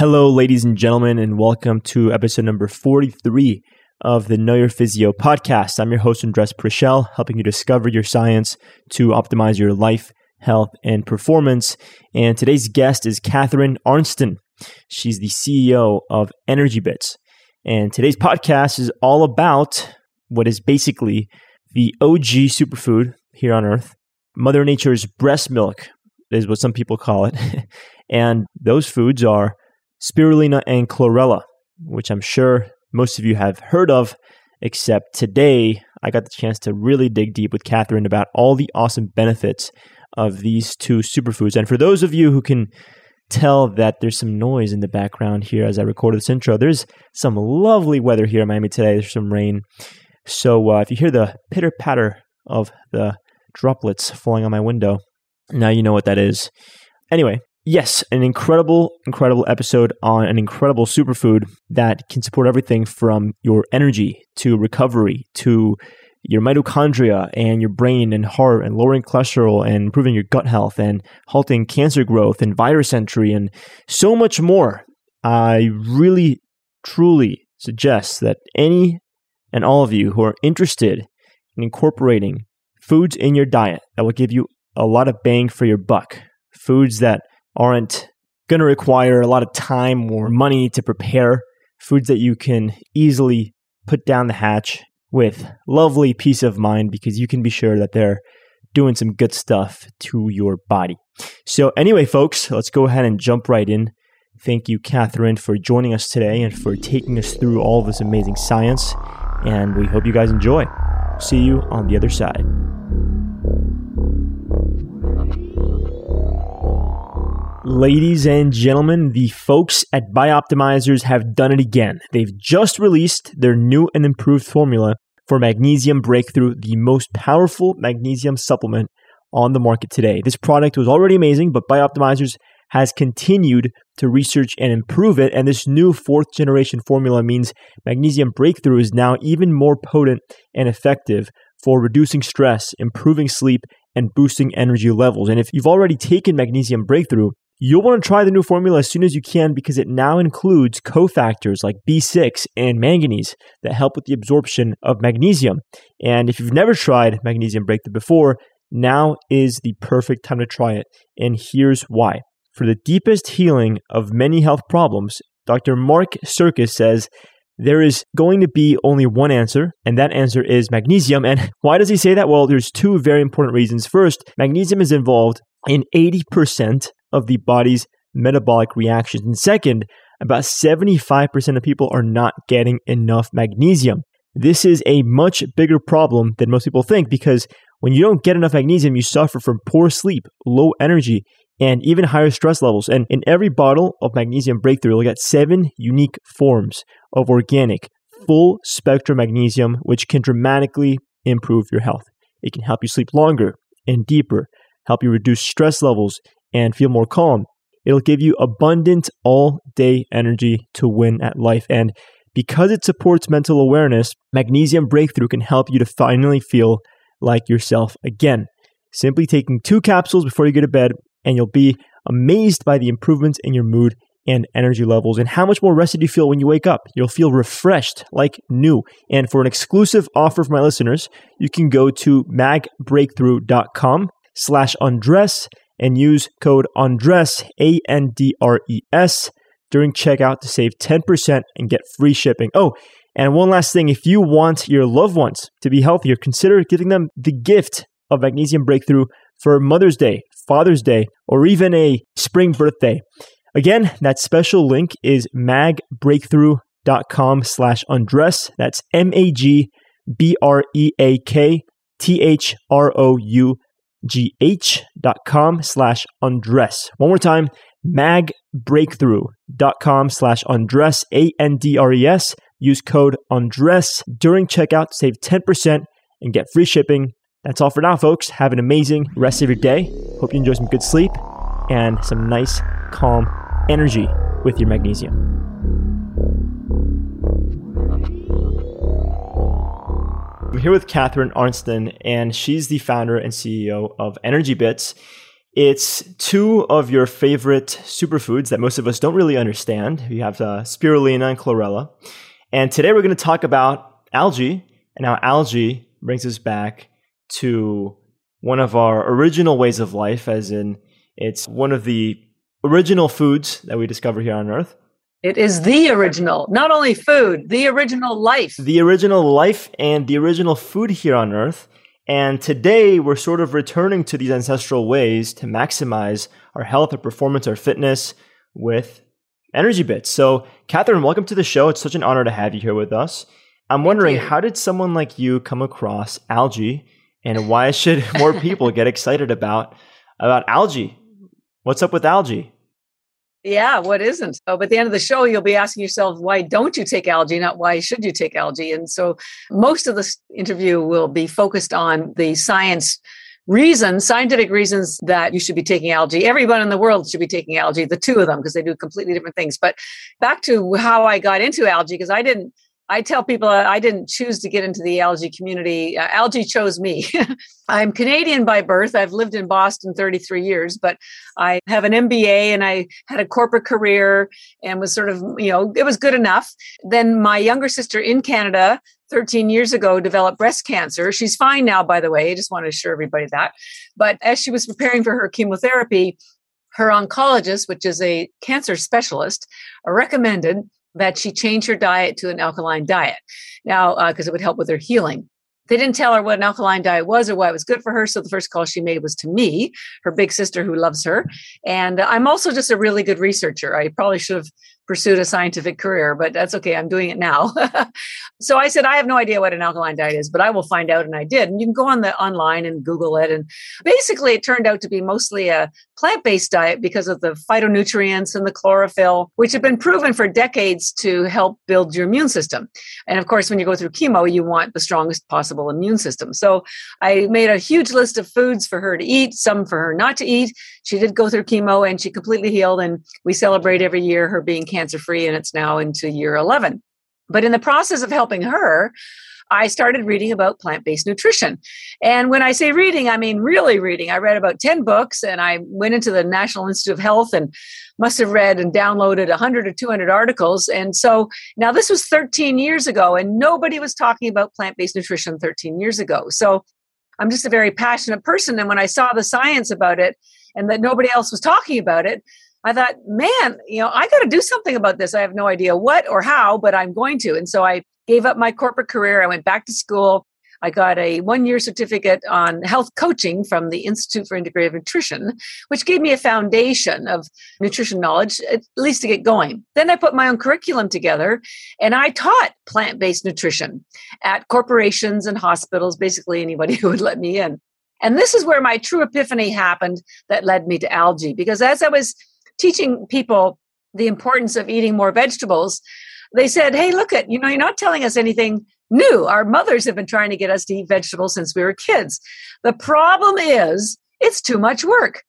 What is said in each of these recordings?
Hello, ladies and gentlemen, and welcome to episode number 43 of the Know Your Physio podcast. I'm your host, Andres Prichel, helping you discover your science to optimize your life, health, and performance. And today's guest is Catherine Arnston. She's the CEO of Energy Bits. And today's podcast is all about what is basically the OG superfood here on Earth. Mother Nature's breast milk is what some people call it. and those foods are spirulina and chlorella, which I'm sure most of you have heard of, except today I got the chance to really dig deep with Catherine about all the awesome benefits of these two superfoods. And for those of you who can tell that there's some noise in the background here as I record this intro, there's some lovely weather here in Miami today. There's some rain. So uh, if you hear the pitter patter of the droplets falling on my window, now you know what that is. Anyway, Yes, an incredible, incredible episode on an incredible superfood that can support everything from your energy to recovery to your mitochondria and your brain and heart and lowering cholesterol and improving your gut health and halting cancer growth and virus entry and so much more. I really, truly suggest that any and all of you who are interested in incorporating foods in your diet that will give you a lot of bang for your buck, foods that aren't going to require a lot of time or money to prepare, foods that you can easily put down the hatch with lovely peace of mind because you can be sure that they're doing some good stuff to your body. So, anyway, folks, let's go ahead and jump right in. Thank you, Catherine, for joining us today and for taking us through all this amazing science. And we hope you guys enjoy. See you on the other side. Ladies and gentlemen, the folks at Bioptimizers have done it again. They've just released their new and improved formula for Magnesium Breakthrough, the most powerful magnesium supplement on the market today. This product was already amazing, but Bioptimizers has continued to research and improve it. And this new fourth generation formula means Magnesium Breakthrough is now even more potent and effective for reducing stress, improving sleep, and boosting energy levels. And if you've already taken Magnesium Breakthrough, You'll want to try the new formula as soon as you can because it now includes cofactors like B6 and manganese that help with the absorption of magnesium. And if you've never tried Magnesium Breakthrough before, now is the perfect time to try it. And here's why. For the deepest healing of many health problems, Dr. Mark Sircus says there is going to be only one answer, and that answer is magnesium. And why does he say that? Well, there's two very important reasons. First, magnesium is involved in 80% of the body's metabolic reactions. And second, about 75% of people are not getting enough magnesium. This is a much bigger problem than most people think because when you don't get enough magnesium, you suffer from poor sleep, low energy, and even higher stress levels. And in every bottle of Magnesium Breakthrough, you'll get seven unique forms of organic, full spectrum magnesium, which can dramatically improve your health. It can help you sleep longer and deeper, help you reduce stress levels, and feel more calm. It'll give you abundant all day energy to win at life. And because it supports mental awareness, Magnesium Breakthrough can help you to finally feel like yourself again. Simply taking two capsules before you go to bed, and you'll be amazed by the improvements in your mood and energy levels and how much more rested you feel when you wake up. You'll feel refreshed like new. And for an exclusive offer for my listeners, you can go to magbreakthrough.com slash andres and use code ANDRES, A N D R E S, during checkout to save 10% and get free shipping. Oh, and one last thing if you want your loved ones to be healthier, consider giving them the gift of Magnesium Breakthrough for Mother's Day, Father's Day, or even a spring birthday. Again, that special link is magbreakthrough.com slash andres. That's M A G B R E A K T H R O U gh.com slash andres. One more time, magbreakthrough.com slash andres, A-N-D-R-E-S. Use code andres during checkout to save 10% and get free shipping. That's all for now, folks. Have an amazing rest of your day. Hope you enjoy some good sleep and some nice, calm energy with your magnesium. I'm here with Catherine Arnston, and she's the founder and CEO of Energy Bits. It's two of your favorite superfoods that most of us don't really understand. You have uh, spirulina and chlorella. And today we're going to talk about algae and how algae brings us back to one of our original ways of life, as in it's one of the original foods that we discover here on Earth. It is the original, not only food, the original life. The original life and the original food here on Earth. And today we're sort of returning to these ancestral ways to maximize our health, our performance, our fitness with energy bits. So, Catherine, welcome to the show. It's such an honor to have you here with us. I'm wondering, how did someone like you come across algae and why should more people get excited about, about algae? What's up with algae? Yeah, what isn't? Oh, but at the end of the show, you'll be asking yourself, why don't you take algae? Not why should you take algae? And so most of this interview will be focused on the science reasons, scientific reasons that you should be taking algae. Everyone in the world should be taking algae, the two of them, because they do completely different things. But back to how I got into algae, because I didn't I tell people I didn't choose to get into the algae community. Uh, algae chose me. I'm Canadian by birth. I've lived in Boston 33 years, but I have an MBA and I had a corporate career and was sort of, you know, it was good enough. Then my younger sister in Canada 13 years ago developed breast cancer. She's fine now, by the way. I just want to assure everybody that. But as she was preparing for her chemotherapy, her oncologist, which is a cancer specialist, recommended that she change her diet to an alkaline diet now because uh, it would help with her healing they didn't tell her what an alkaline diet was or why it was good for her. So the first call she made was to me, her big sister who loves her. And I'm also just a really good researcher. I probably should have pursued a scientific career, but that's okay. I'm doing it now. so I said, I have no idea what an alkaline diet is, but I will find out. And I did. And you can go on the online and Google it. And basically it turned out to be mostly a plant-based diet because of the phytonutrients and the chlorophyll, which have been proven for decades to help build your immune system. And of course, when you go through chemo, you want the strongest possible immune system. So I made a huge list of foods for her to eat, some for her not to eat. She did go through chemo and she completely healed. And we celebrate every year her being cancer free, and it's now into year 11. But in the process of helping her, I started reading about plant based nutrition. And when I say reading, I mean really reading. I read about 10 books and I went into the National Institute of Health and must have read and downloaded 100 or 200 articles. And so now this was 13 years ago, and nobody was talking about plant based nutrition 13 years ago. So I'm just a very passionate person. And when I saw the science about it and that nobody else was talking about it, I thought, man, you know, I got to do something about this. I have no idea what or how, but I'm going to. And so I gave up my corporate career. I went back to school. I got a one year certificate on health coaching from the Institute for Integrative Nutrition, which gave me a foundation of nutrition knowledge, at least to get going. Then I put my own curriculum together and I taught plant based nutrition at corporations and hospitals, basically anybody who would let me in. And this is where my true epiphany happened that led me to algae. Because as I was teaching people the importance of eating more vegetables, they said, Hey, look at, you know, you're not telling us anything new. Our mothers have been trying to get us to eat vegetables since we were kids. The problem is it's too much work.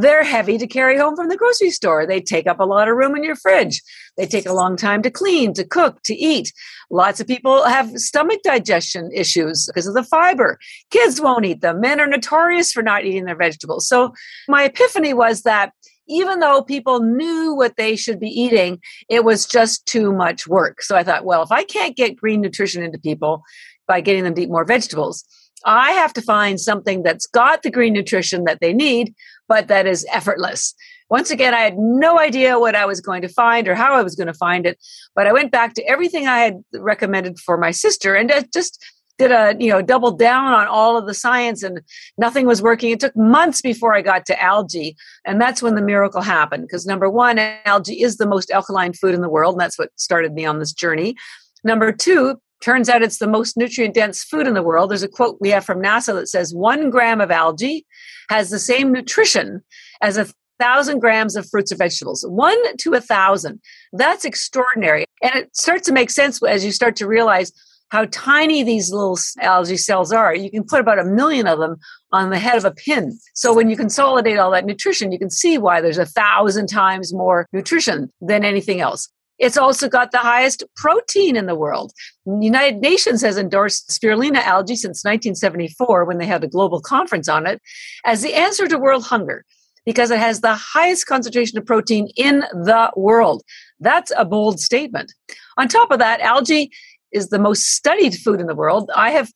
They're heavy to carry home from the grocery store. They take up a lot of room in your fridge. They take a long time to clean, to cook, to eat. Lots of people have stomach digestion issues because of the fiber. Kids won't eat them. Men are notorious for not eating their vegetables. So my epiphany was that even though people knew what they should be eating, it was just too much work. So I thought, well, if I can't get green nutrition into people by getting them to eat more vegetables, I have to find something that's got the green nutrition that they need, but that is effortless. Once again, I had no idea what I was going to find or how I was going to find it, but I went back to everything I had recommended for my sister and just did a you know double down on all of the science and nothing was working it took months before i got to algae and that's when the miracle happened because number one algae is the most alkaline food in the world and that's what started me on this journey number two turns out it's the most nutrient dense food in the world there's a quote we have from nasa that says one gram of algae has the same nutrition as a thousand grams of fruits or vegetables one to a thousand that's extraordinary and it starts to make sense as you start to realize how tiny these little algae cells are. You can put about a million of them on the head of a pin. So when you consolidate all that nutrition, you can see why there's a thousand times more nutrition than anything else. It's also got the highest protein in the world. The United Nations has endorsed spirulina algae since 1974 when they had a global conference on it as the answer to world hunger. because it has the highest concentration of protein in the world. That's a bold statement. On top of that, algae is the most studied food in the world. I have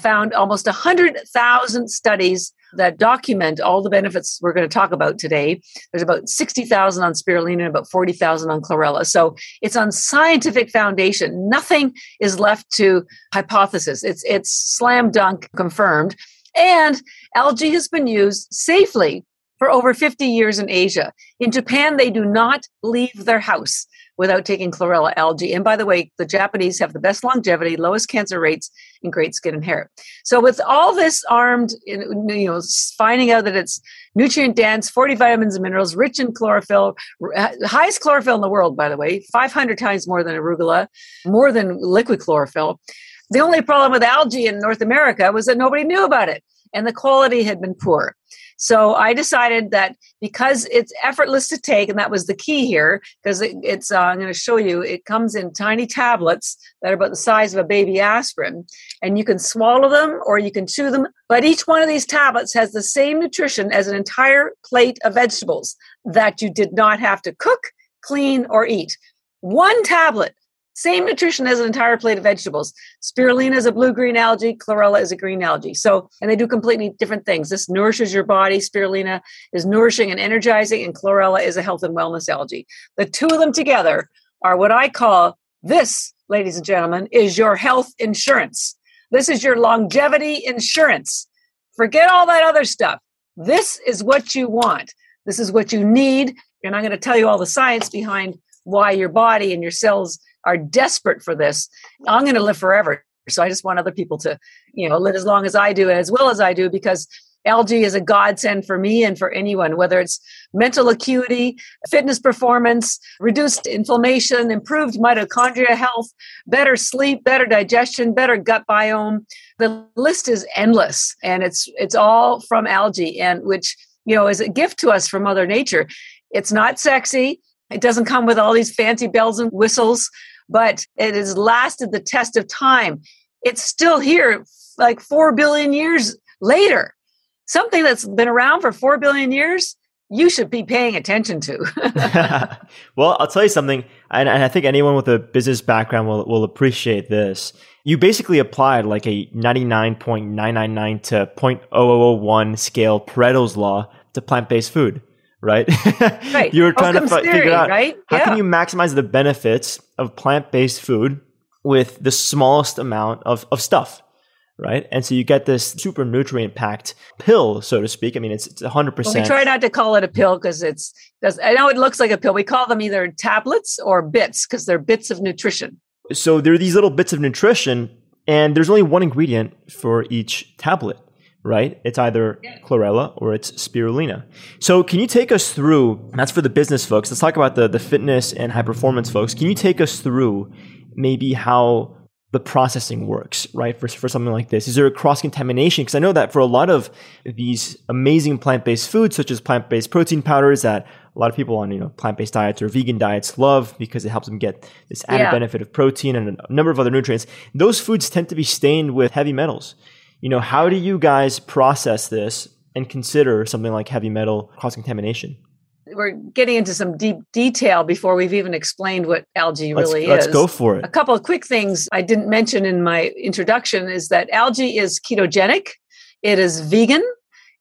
found almost 100,000 studies that document all the benefits we're going to talk about today. There's about 60,000 on spirulina and about 40,000 on chlorella. So it's on scientific foundation. Nothing is left to hypothesis. It's it's slam dunk confirmed. And algae has been used safely for over 50 years in Asia. In Japan, they do not leave their house without taking chlorella algae. And by the way, the Japanese have the best longevity, lowest cancer rates, and great skin and hair. So with all this armed, you know, finding out that it's nutrient dense, 40 vitamins and minerals, rich in chlorophyll, highest chlorophyll in the world, by the way, 500 times more than arugula, more than liquid chlorophyll. The only problem with algae in North America was that nobody knew about it and the quality had been poor. So I decided that because it's effortless to take, and that was the key here, because it, it's, uh, I'm going to show you, it comes in tiny tablets that are about the size of a baby aspirin, and you can swallow them or you can chew them. But each one of these tablets has the same nutrition as an entire plate of vegetables that you did not have to cook, clean, or eat. One tablet same nutrition as an entire plate of vegetables. Spirulina is a blue green algae, chlorella is a green algae. So, and they do completely different things. This nourishes your body. Spirulina is nourishing and energizing, and chlorella is a health and wellness algae. The two of them together are what I call this, ladies and gentlemen, is your health insurance. This is your longevity insurance. Forget all that other stuff. This is what you want. This is what you need. And I'm going to tell you all the science behind why your body and your cells are desperate for this. I'm going to live forever. So I just want other people to, you know, live as long as I do and as well as I do because algae is a godsend for me and for anyone, whether it's mental acuity, fitness performance, reduced inflammation, improved mitochondria health, better sleep, better digestion, better gut biome. The list is endless and it's it's all from algae and which, you know, is a gift to us from mother nature. It's not sexy. It doesn't come with all these fancy bells and whistles but it has lasted the test of time. It's still here like 4 billion years later. Something that's been around for 4 billion years, you should be paying attention to. well, I'll tell you something, and, I think anyone with a business background will, will appreciate this. You basically applied like a 99.999 to 0.0001 scale Pareto's law to plant based food right? Right. you were trying to theory, figure out right? how yeah. can you maximize the benefits of plant-based food with the smallest amount of, of stuff, right? And so you get this super nutrient packed pill, so to speak. I mean, it's, it's 100%. Well, we try not to call it a pill because it's, I know it looks like a pill. We call them either tablets or bits because they're bits of nutrition. So there are these little bits of nutrition, and there's only one ingredient for each tablet right? It's either chlorella or it's spirulina. So can you take us through, that's for the business folks, let's talk about the, the fitness and high performance folks. Can you take us through maybe how the processing works, right? For, for something like this, is there a cross contamination? Because I know that for a lot of these amazing plant based foods, such as plant based protein powders, that a lot of people on you know plant based diets or vegan diets love because it helps them get this added Yeah. benefit of protein and a number of other nutrients. Those foods tend to be stained with heavy metals. You know, how do you guys process this and consider something like heavy metal cross contamination? We're getting into some deep detail before we've even explained what algae Let's, really let's is. go for it. A couple of quick things I didn't mention in my introduction is that algae is ketogenic, it is vegan,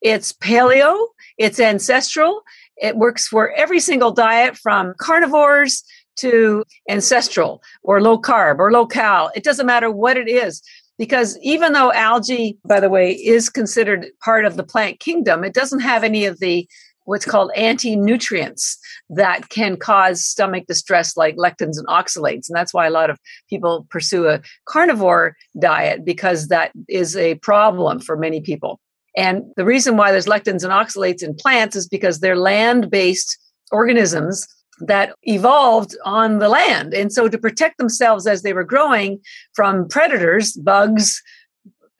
it's paleo, it's ancestral. It works for every single diet from carnivores to ancestral or low carb or low cal. It doesn't matter what it is. Because even though algae, by the way, is considered part of the plant kingdom, it doesn't have any of the what's called anti nutrients that can cause stomach distress like lectins and oxalates. And that's why a lot of people pursue a carnivore diet because that is a problem for many people. And the reason why there's lectins and oxalates in plants is because they're land based organisms that evolved on the land. And so to protect themselves as they were growing from predators, bugs,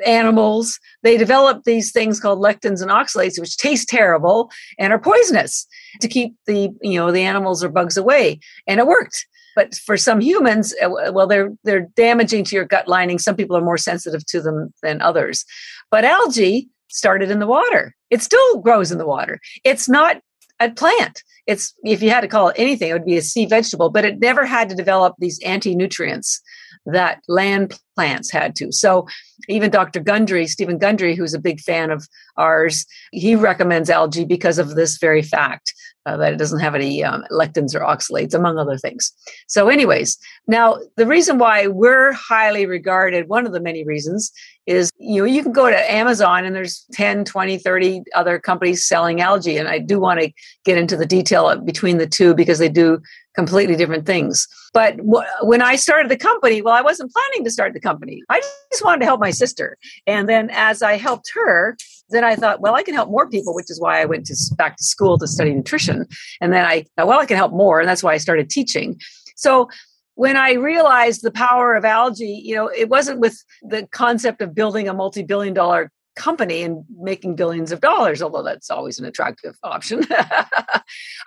animals, they developed these things called lectins and oxalates, which taste terrible and are poisonous to keep the, you know, the animals or bugs away. And it worked. But for some humans, uh, well, they're they're damaging to your gut lining. Some people are more sensitive to them than others. But algae started in the water. It still grows in the water. It's not a plant. It's if you had to call it anything, it would be a sea vegetable, but it never had to develop these anti nutrients that land plants had to. So even Dr. Gundry, Steven Gundry, who's a big fan of ours, he recommends algae because of this very fact uh, that it doesn't have any um, lectins or oxalates, among other things. So, anyways, now the reason why we're highly regarded, one of the many reasons, is you know, you can go to Amazon and there's 10, 20, 30 other companies selling algae. And I do want to get into the detail between the two because they do completely different things. But when I started the company, well, I wasn't planning to start the company. I just wanted to help my sister. And then as I helped her, then I thought, well, I can help more people, which is why I went to back to school to study nutrition. And then I thought, well, I can help more. And that's why I started teaching. So when I realized the power of algae, you know, it wasn't with the concept of building a multi billion dollar company and making billions of dollars, although that's always an attractive option.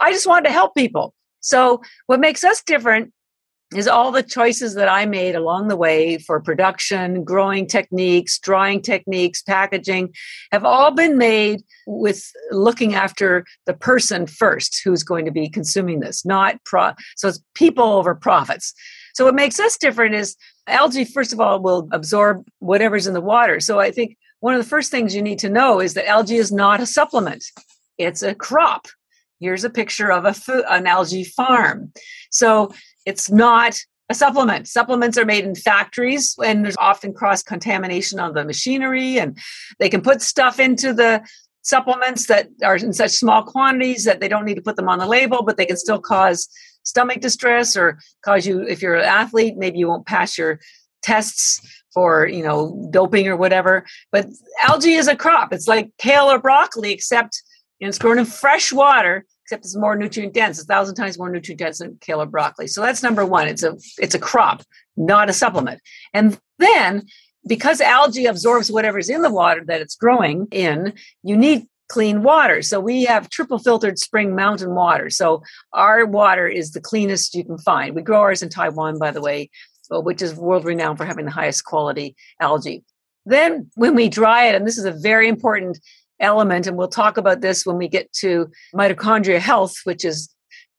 I just wanted to help people. So, what makes us different is all the choices that I made along the way for production, growing techniques, drying techniques, packaging have all been made with looking after the person first who's going to be consuming this, not pro. So it's people over profits. So what makes us different is algae, first of all, will absorb whatever's in the water. So I think one of the first things you need to know is that algae is not a supplement. It's a crop. Here's a picture of a food, an algae farm. So it's not a supplement. Supplements are made in factories and there's often cross contamination on the machinery and they can put stuff into the supplements that are in such small quantities that they don't need to put them on the label, but they can still cause stomach distress or cause you, if you're an athlete, maybe you won't pass your tests for, you know, doping or whatever. But algae is a crop. It's like kale or broccoli, except and it's grown in fresh water except it's more nutrient dense a thousand times more nutrient dense than kale or broccoli. So that's number one. It's a it's a crop not a supplement. And then because algae absorbs whatever's in the water that it's growing in you need clean water. So we have triple filtered spring mountain water. So our water is the cleanest you can find. We grow ours in taiwan by the way uh, which is world renowned for having the highest quality algae. Then when we dry it and this is a very important element, and we'll talk about this when we get to mitochondria health, which is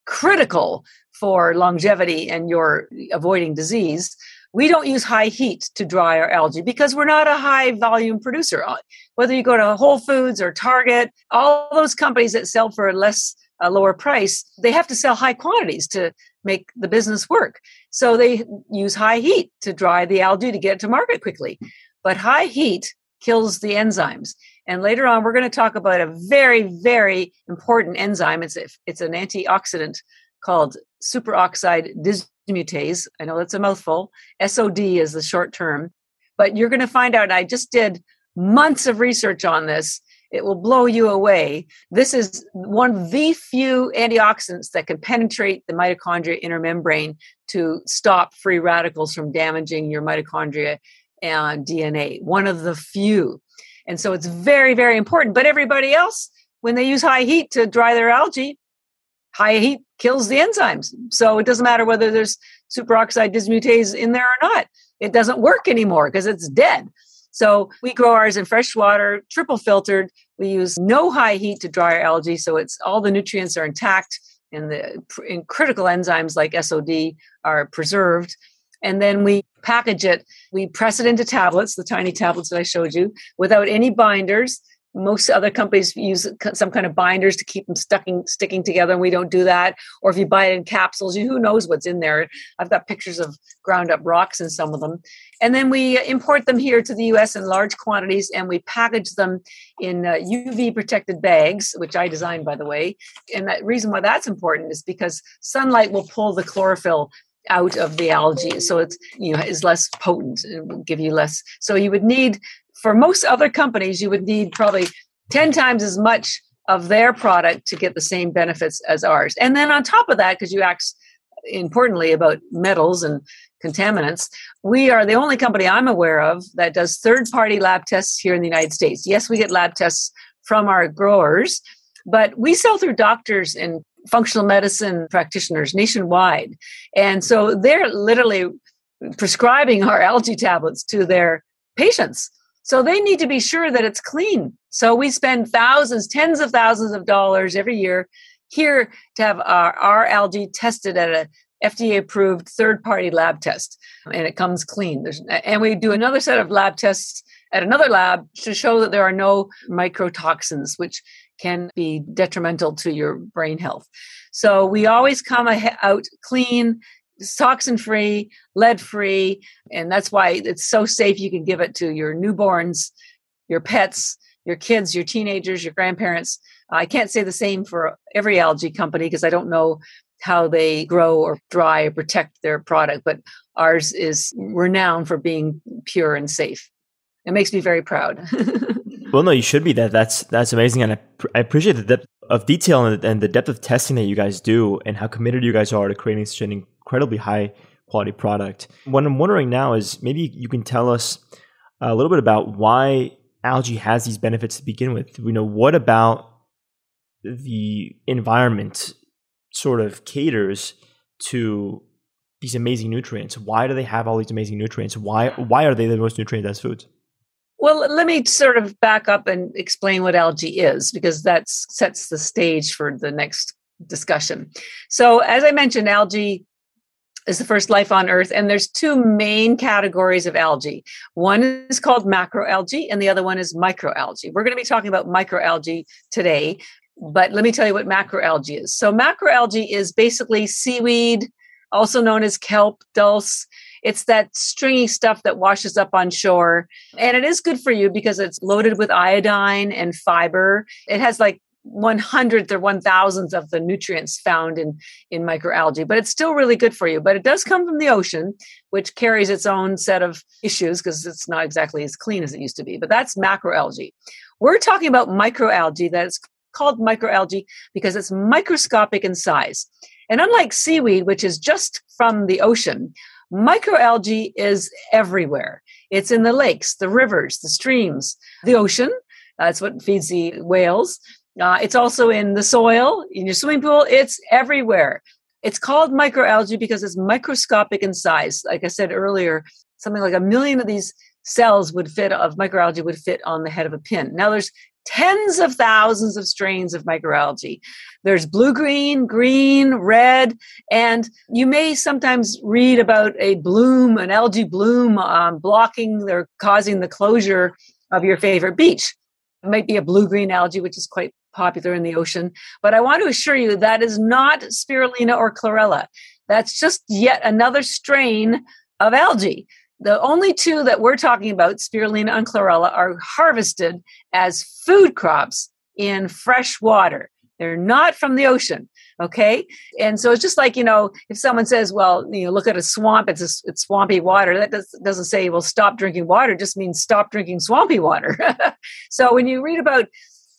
critical for longevity and your avoiding disease. We don't use high heat to dry our algae because we're not a high volume producer. Uh, whether you go to Whole Foods or Target, all those companies that sell for a less a lower price, they have to sell high quantities to make the business work. So they use high heat to dry the algae to get it to market quickly. But high heat kills the enzymes. And later on, we're going to talk about a very, very important enzyme. It's, it's an antioxidant called superoxide dismutase. I know that's a mouthful. SOD is the short term. But you're going to find out, I just did months of research on this. It will blow you away. This is one of the few antioxidants that can penetrate the mitochondria inner membrane to stop free radicals from damaging your mitochondria and DNA. One of the few. And so it's very, very important. But everybody else, when they use high heat to dry their algae, high heat kills the enzymes. So it doesn't matter whether there's superoxide dismutase in there or not. It doesn't work anymore because it's dead. So we grow ours in fresh water, triple filtered. We use no high heat to dry our algae, so it's all the nutrients are intact and the and critical enzymes like SOD are preserved and then we package it. We press it into tablets, the tiny tablets that I showed you, without any binders most other companies use some kind of binders to keep them stucking, sticking together, and we don't do that. Or if you buy it in capsules, you, who knows what's in there? I've got pictures of ground up rocks in some of them. And then we import them here to the US in large quantities and we package them in uh, UV protected bags, which I designed, by the way. And the reason why that's important is because sunlight will pull the chlorophyll out of the algae so it's you know is less potent It will give you less so you would need for most other companies, you would need probably 10 times as much of their product to get the same benefits as ours. And then on top of that, because you asked importantly about metals and contaminants, we are the only company I'm aware of that does third party lab tests here in the United States. Yes, we get lab tests from our growers, but we sell through doctors and functional medicine practitioners nationwide. And so they're literally prescribing our algae tablets to their patients. So they need to be sure that it's clean. So we spend thousands, tens of thousands of dollars every year here to have our, our algae tested at a FDA approved third party lab test and it comes clean. There's, and we do another set of lab tests at another lab to show that there are no mycotoxins, which can be detrimental to your brain health. So we always come out clean, toxin free, lead free, and that's why it's so safe. You can give it to your newborns, your pets, your kids, your teenagers, your grandparents. I can't say the same for every algae company because I don't know how they grow or dry or protect their product, but ours is renowned for being pure and safe. It makes me very proud. well, no, you should be. That that's that's amazing, and I, I appreciate the depth of detail and, and the depth of testing that you guys do, and how committed you guys are to creating such an incredibly high quality product. What I'm wondering now is maybe you can tell us a little bit about why algae has these benefits to begin with. We know, what about the environment sort of caters to these amazing nutrients? Why do they have all these amazing nutrients? Why why are they the most nutrient dense foods? Well, let me sort of back up and explain what algae is because that sets the stage for the next discussion. So, as I mentioned, algae is the first life on earth and there's two main categories of algae. One is called macroalgae and the other one is microalgae. We're going to be talking about microalgae today but let me tell you what macroalgae is. So macroalgae is basically seaweed also known as kelp dulse it's that stringy stuff that washes up on shore. And it is good for you because it's loaded with iodine and fiber. It has like one hundredth or one thousandth of the nutrients found in in microalgae but it's still really good for you. But it does come from the ocean which carries its own set of issues because it's not exactly as clean as it used to be but that's macroalgae. We're talking about microalgae that's called microalgae because it's microscopic in size. And unlike seaweed which is just from the ocean microalgae is everywhere it's in the lakes the rivers the streams the ocean that's what feeds the whales uh, it's also in the soil, in your swimming pool. It's everywhere. It's called microalgae because it's microscopic in size. Like I said earlier, something like a million of these cells would fit of microalgae would fit on the head of a pin. Now there's tens of thousands of strains of microalgae. There's blue green, green, red, and you may sometimes read about a bloom, an algae bloom um, blocking or causing the closure of your favorite beach. It might be a blue green algae, which is quite popular in the ocean. But I want to assure you that is not spirulina or chlorella. That's just yet another strain of algae. The only two that we're talking about, spirulina and chlorella, are harvested as food crops in fresh water. They're not from the ocean. Okay. And so it's just like, you know, if someone says, well, you know, look at a swamp, it's, a, it's swampy water. That does, doesn't say, well, stop drinking water. It just means stop drinking swampy water. so when you read about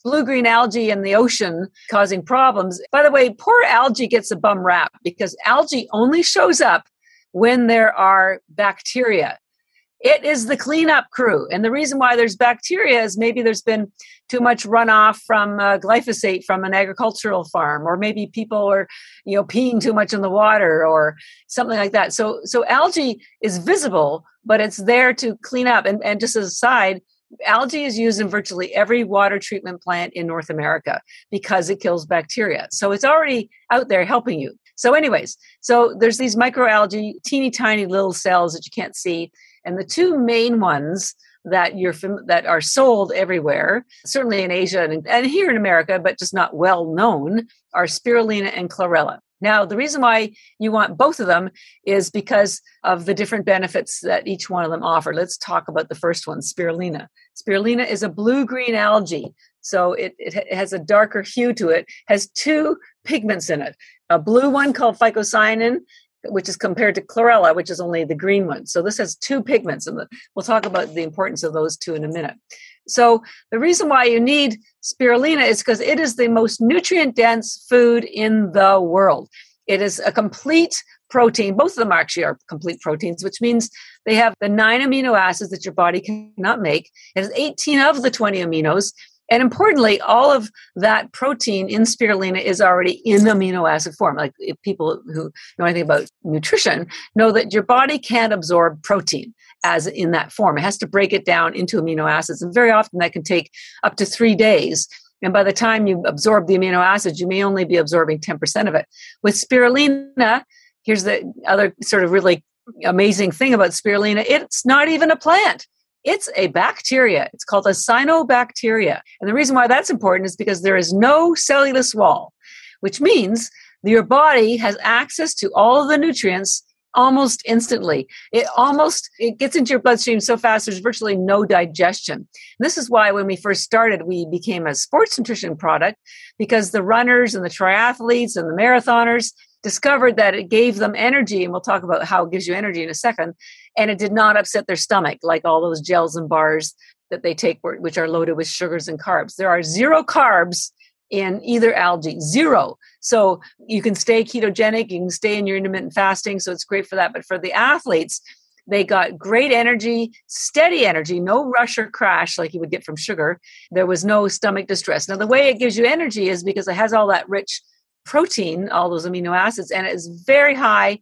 blue green algae in the ocean causing problems. By the way, poor algae gets a bum rap because algae only shows up when there are bacteria. It is the cleanup crew. And the reason why there's bacteria is maybe there's been too much runoff from uh, glyphosate from an agricultural farm, or maybe people are, you know, peeing too much in the water or something like that. So, so algae is visible, but it's there to clean up. And, and just as a side, algae is used in virtually every water treatment plant in North America because it kills bacteria. So it's already out there helping you. So, anyways, so there's these microalgae, teeny tiny little cells that you can't see, and the two main ones that you're that are sold everywhere, certainly in Asia and, and here in America, but just not well known, are spirulina and chlorella. Now, the reason why you want both of them is because of the different benefits that each one of them offer. Let's talk about the first one, spirulina. Spirulina is a blue-green algae, so it, it has a darker hue to it, has two pigments in it. A blue one called phycocyanin, which is compared to chlorella, which is only the green one. So this has two pigments, and we'll talk about the importance of those two in a minute. So the reason why you need spirulina is because it is the most nutrient dense food in the world. It is a complete protein. Both of them actually are complete proteins, which means they have the nine amino acids that your body cannot make. It has 18 of the 20 aminos. And importantly, all of that protein in spirulina is already in amino acid form. Like if people who know anything about nutrition know that your body can't absorb protein as in that form. It has to break it down into amino acids. And very often that can take up to three days And by the time you absorb the amino acids, you may only be absorbing 10% of it. With spirulina, here's the other sort of really amazing thing about spirulina it's not even a plant. It's a bacteria. It's called a cyanobacteria. And the reason why that's important is because there is no cellulose wall, which means your body has access to all of the nutrients almost instantly. It almost it gets into your bloodstream so fast there's virtually no digestion. This is why when we first started we became a sports nutrition product because the runners and the triathletes and the marathoners discovered that it gave them energy and we'll talk about how it gives you energy in a second and it did not upset their stomach like all those gels and bars that they take which are loaded with sugars and carbs. There are zero carbs in either algae, zero. So you can stay ketogenic, you can stay in your intermittent fasting. So it's great for that. But for the athletes, they got great energy, steady energy, no rush or crash like you would get from sugar. There was no stomach distress. Now, the way it gives you energy is because it has all that rich protein, all those amino acids, and it is very high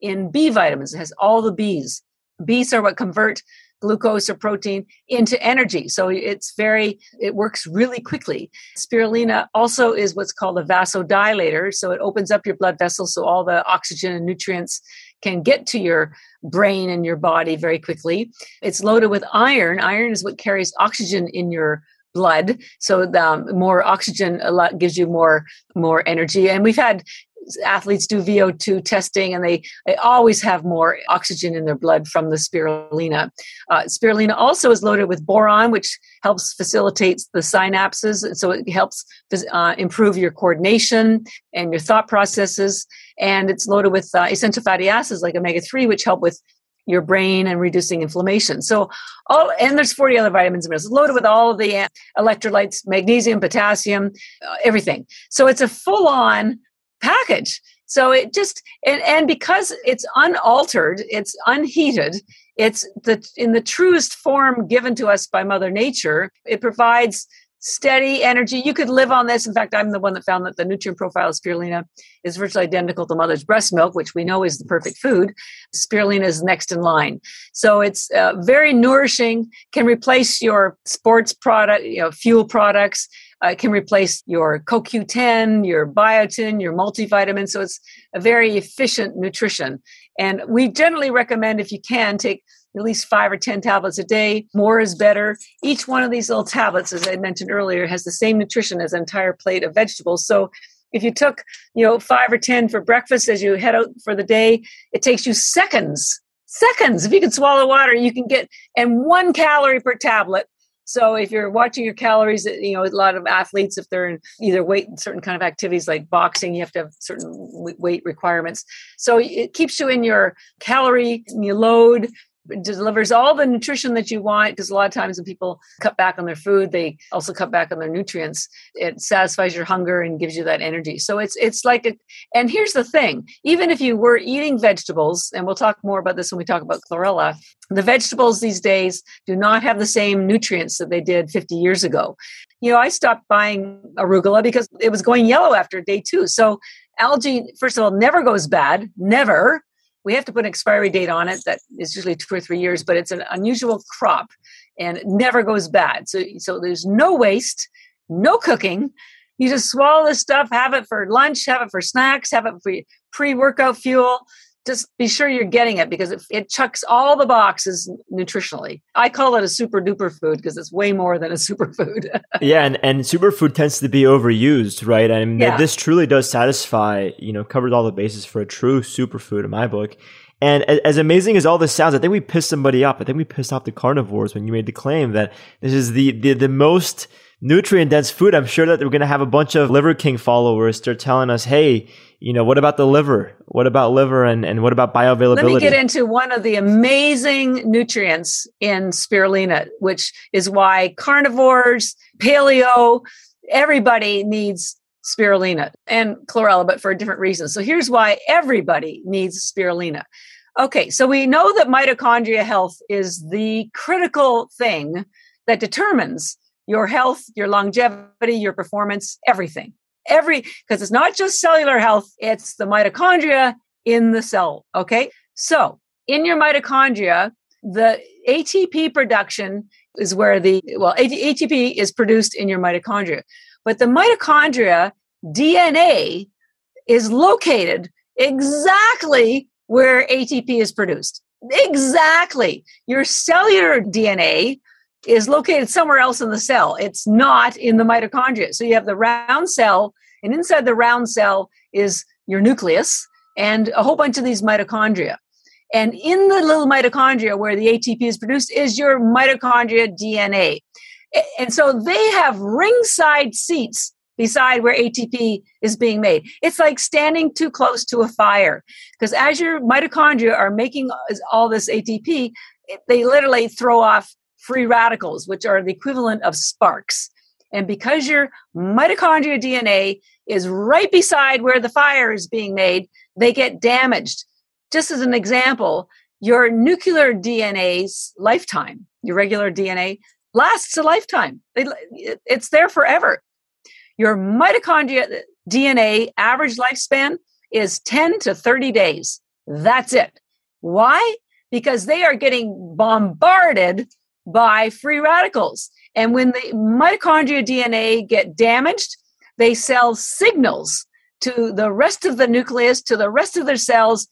in B vitamins. It has all the Bs. Bs are what convert glucose or protein into energy. So it's very, it works really quickly. Spirulina also is what's called a vasodilator. So it opens up your blood vessels so all the oxygen and nutrients can get to your brain and your body very quickly. It's loaded with iron. Iron is what carries oxygen in your blood so the um, more oxygen a lot gives you more more energy and we've had athletes do VO2 testing and they, they always have more oxygen in their blood from the spirulina. Uh, spirulina also is loaded with boron, which helps facilitate the synapses. So it helps uh, improve your coordination and your thought processes. And it's loaded with uh, essential fatty acids like omega 3, which help with your brain and reducing inflammation. So all and there's 40 other vitamins and minerals loaded with all of the electrolytes, magnesium, potassium, uh, everything. So it's a full on package. So it just and, and because it's unaltered, it's unheated, it's the in the truest form given to us by Mother Nature. It provides steady energy. You could live on this. In fact, I'm the one that found that the nutrient profile of spirulina is virtually identical to mother's breast milk, which we know is the perfect food. Spirulina is next in line. So it's uh, very nourishing, can replace your sports product, you know, fuel products. Uh, can replace your CoQ10, your biotin, your multivitamin. So it's a very efficient nutrition. And we generally recommend, if you can, take at least five or 10 tablets a day. More is better. Each one of these little tablets, as I mentioned earlier, has the same nutrition as an entire plate of vegetables. So if you took, you know, five or 10 for breakfast as you head out for the day, it takes you seconds. Seconds. If you can swallow water, you can get, and one calorie per tablet so if you're watching your calories, you know, a lot of athletes, if they're in either weight, certain kind of activities like boxing, you have to have certain weight requirements. So it keeps you in your calorie load delivers all the nutrition that you want because a lot of times when people cut back on their food they also cut back on their nutrients. It satisfies your hunger and gives you that energy. So it's it's like a and here's the thing. Even if you were eating vegetables and we'll talk more about this when we talk about chlorella the vegetables these days do not have the same nutrients that they did 50 years ago. You know i stopped buying arugula because it was going yellow after day two. So algae first of all never goes bad never we have to put an expiry date on it that is usually two or three years, but it's an unusual crop and it never goes bad. So, so there's no waste, no cooking. You just swallow this stuff, have it for lunch, have it for snacks, have it for pre workout fuel just be sure you're getting it because it, it chucks all the boxes nutritionally. I call it a super duper food because it's way more than a superfood. yeah, and, and superfood tends to be overused, right? And yeah. this truly does satisfy, you know, covers all the bases for a true superfood in my book. And as amazing as all this sounds, I think we pissed somebody off. I think we pissed off the carnivores when you made the claim that this is the, the, the most nutrient dense food. I'm sure that we're going to have a bunch of Liver King followers start telling us, hey, you know, what about the liver? What about liver and, and what about bioavailability? Let me get into one of the amazing nutrients in spirulina, which is why carnivores, paleo, everybody needs spirulina and chlorella, but for a different reason. So here's why everybody needs spirulina. Okay, so we know that mitochondria health is the critical thing that determines your health, your longevity, your performance, everything every because it's not just cellular health it's the mitochondria in the cell okay so in your mitochondria the atp production is where the well atp is produced in your mitochondria But the mitochondria DNA is located exactly where ATP is produced. Exactly. Your cellular DNA is located somewhere else in the cell. It's not in the mitochondria. So you have the round cell, and inside the round cell is your nucleus and a whole bunch of these mitochondria. And in the little mitochondria where the ATP is produced is your mitochondria DNA. And so they have ringside seats beside where ATP is being made. It's like standing too close to a fire because as your mitochondria are making all this ATP, they literally throw off free radicals, which are the equivalent of sparks. And because your mitochondria DNA is right beside where the fire is being made, they get damaged. Just as an example, your nuclear DNA's lifetime, your regular DNA, lasts a lifetime. It's there forever. Your mitochondria uh, DNA average lifespan is 10 to 30 days. That's it. Why? Because they are getting bombarded by free radicals. And when the mitochondria DNA get damaged, they send signals to the rest of the nucleus, to the rest of their cells,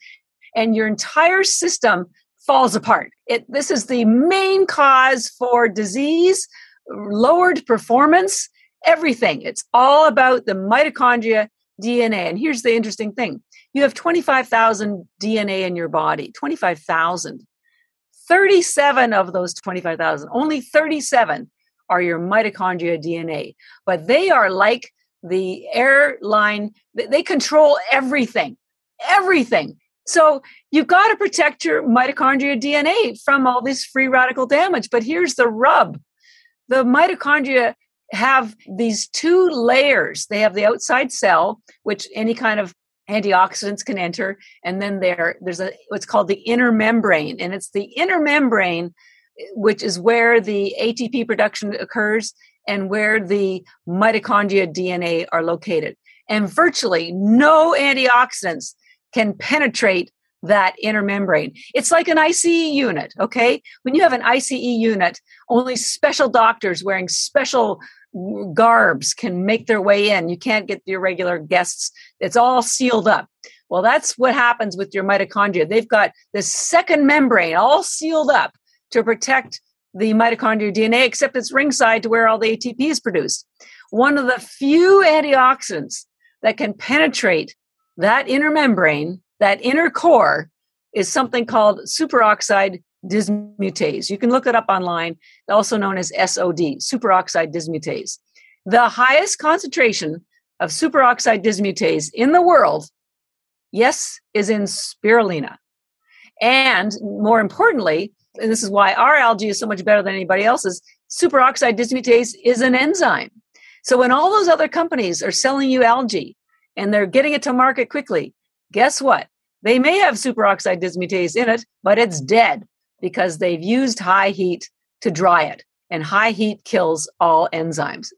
and your entire system falls apart. It, this is the main cause for disease, lowered performance, everything. It's all about the mitochondria DNA. And here's the interesting thing you have 25,000 DNA in your body, 25,000. 37 of those 25,000, only 37 are your mitochondria DNA, but they are like the airline, they control everything, everything. So you've got to protect your mitochondria DNA from all this free radical damage. But here's the rub the mitochondria have these two layers. They have the outside cell, which any kind of antioxidants can enter, and then there there's a what's called the inner membrane, and it's the inner membrane which is where the ATP production occurs and where the mitochondria DNA are located. And virtually no antioxidants can penetrate that inner membrane. It's like an ICU unit, okay? When you have an ICU unit, only special doctors wearing special garbs can make their way in. You can't get your regular guests. It's all sealed up. Well, that's what happens with your mitochondria. They've got this second membrane all sealed up to protect the mitochondrial DNA, except it's ringside to where all the ATP is produced. One of the few antioxidants that can penetrate that inner membrane, that inner core, is something called superoxide dismutase. You can look it up online, also known as SOD, superoxide dismutase. The highest concentration of superoxide dismutase in the world, yes, is in spirulina. And more importantly, and this is why our algae is so much better than anybody else's, superoxide dismutase is an enzyme. So when all those other companies are selling you algae and they're getting it to market quickly, guess what? They may have superoxide dismutase in it, but it's dead because they've used high heat to dry it, and high heat kills all enzymes.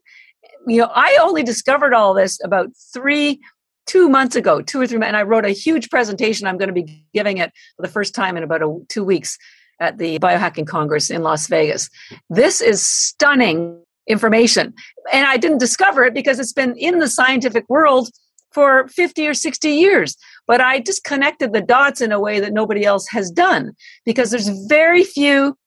You know, I only discovered all this about three, two months ago, two or three months, and I wrote a huge presentation. I'm going to be giving it for the first time in about a, two weeks at the Biohacking Congress in Las Vegas. This is stunning information. And I didn't discover it because it's been in the scientific world for 50 or 60 years but I just connected the dots in a way that nobody else has done because there's very few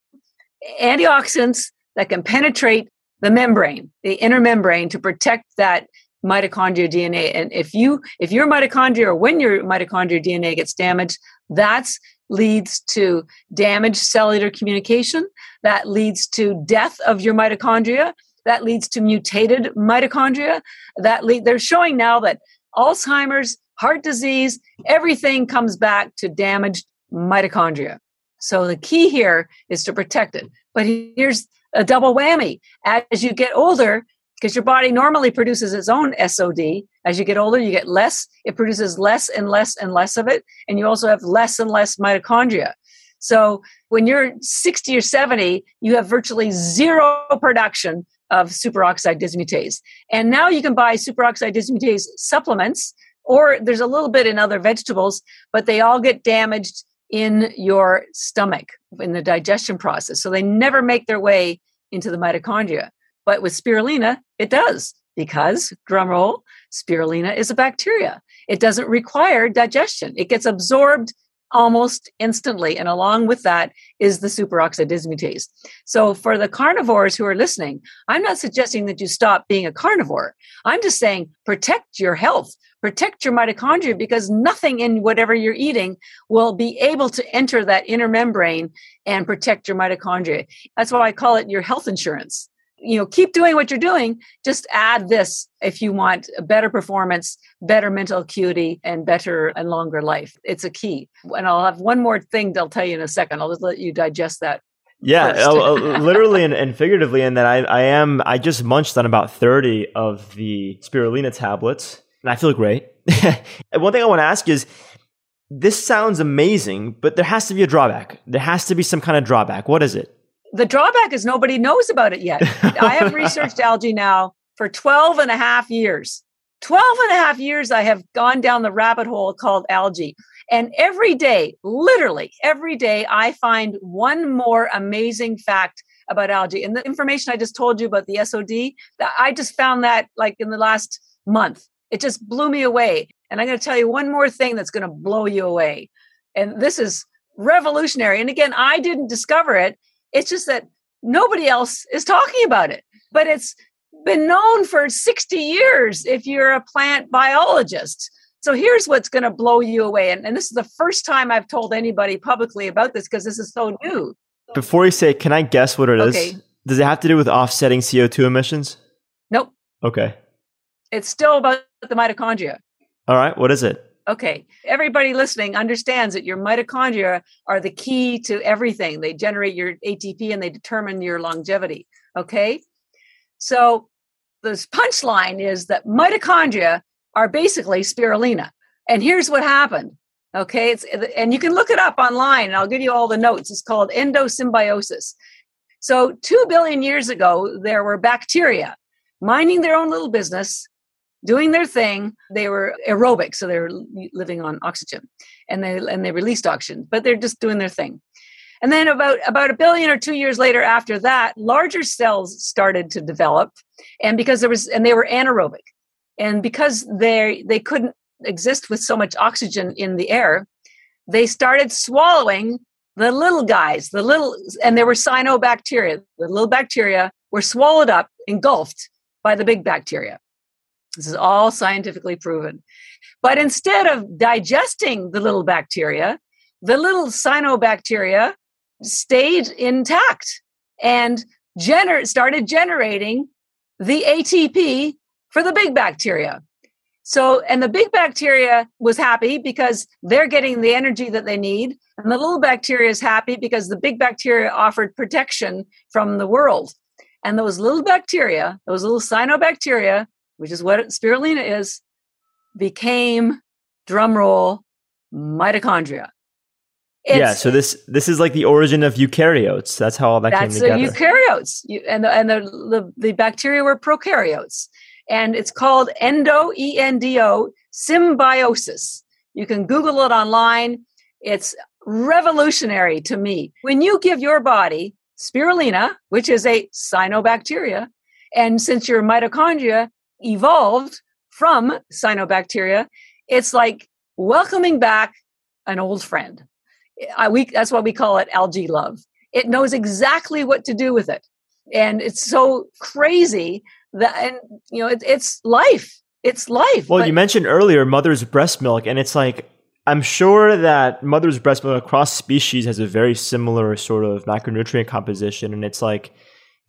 antioxidants that can penetrate the membrane, the inner membrane to protect that mitochondria DNA. And if you if your mitochondria or when your mitochondria DNA gets damaged, that's leads to damaged cellular communication, that leads to death of your mitochondria, that leads to mutated mitochondria. That lead, they're showing now that Alzheimer's heart disease, everything comes back to damaged mitochondria. So the key here is to protect it. But here's a double whammy. As you get older, because your body normally produces its own SOD, as you get older, you get less, it produces less and less and less of it. And you also have less and less mitochondria. So when you're 60 or 70, you have virtually zero production of superoxide dismutase. And now you can buy superoxide dismutase supplements or there's a little bit in other vegetables, but they all get damaged in your stomach in the digestion process. So they never make their way into the mitochondria. But with spirulina, it does. Because, drumroll, spirulina is a bacteria. It doesn't require digestion. It gets absorbed almost instantly. And along with that is the superoxide dismutase. So for the carnivores who are listening, I'm not suggesting that you stop being a carnivore. I'm just saying protect your health, protect your mitochondria because nothing in whatever you're eating will be able to enter that inner membrane and protect your mitochondria. That's why I call it your health insurance you know keep doing what you're doing just add this if you want a better performance better mental acuity and better and longer life. It's a key. And i'll have one more thing they'll tell you in a second. I'll just let you digest that yeah uh, literally and, and, figuratively in that I, I am i just munched on about 30 of the spirulina tablets and i feel great. One thing i want to ask is this sounds amazing but there has to be a drawback. There has to be some kind of drawback. What is it the drawback is nobody knows about it yet. I have researched algae now for 12 and a half years. 12 and a half years I have gone down the rabbit hole called algae. And every day, literally every day, I find one more amazing fact about algae. And the information I just told you about the SOD, I just found that like in the last month. It just blew me away. And I'm going to tell you one more thing that's going to blow you away. And this is revolutionary. And again, I didn't discover it. It's just that nobody else is talking about it. But it's been known for 60 years if you're a plant biologist. So here's what's going to blow you away. And, and this is the first time I've told anybody publicly about this because this is so new. Before you say, can I guess what it okay. is? Does it have to do with offsetting CO2 emissions? Nope. Okay. It's still about the mitochondria. All right. What is it? Okay, everybody listening understands that your mitochondria are the key to everything. They generate your ATP and they determine your longevity. Okay, so the punchline is that mitochondria are basically spirulina. And here's what happened. Okay, it's and you can look it up online, and I'll give you all the notes. It's called endosymbiosis. So, two billion years ago, there were bacteria minding their own little business doing their thing. They were aerobic, so they were living on oxygen, and they and they released oxygen, but they're just doing their thing. And then about about a billion or two years later, after that, larger cells started to develop, and because there was and they were anaerobic, and because they they couldn't exist with so much oxygen in the air, they started swallowing the little guys, the little, and there were cyanobacteria. The little bacteria were swallowed up, engulfed by the big bacteria. This is all scientifically proven. But instead of digesting the little bacteria, the little cyanobacteria stayed intact and gener- started generating the ATP for the big bacteria. So, and the big bacteria was happy because they're getting the energy that they need. And the little bacteria is happy because the big bacteria offered protection from the world. And those little bacteria, those little cyanobacteria, which is what spirulina is, became drumroll mitochondria. It's, yeah, so this this is like the origin of eukaryotes. That's how all that came together. That's eukaryotes, and the, and the, the the bacteria were prokaryotes, and it's called endo e n d o symbiosis. You can Google it online. It's revolutionary to me. When you give your body spirulina, which is a cyanobacteria, and since your mitochondria evolved from cyanobacteria, it's like welcoming back an old friend. I, we, that's why we call it algae love. It knows exactly what to do with it. And it's so crazy that, and you know, it, it's life. It's life. Well, but, you mentioned earlier mother's breast milk, and it's like, I'm sure that mother's breast milk across species has a very similar sort of macronutrient composition. And it's like,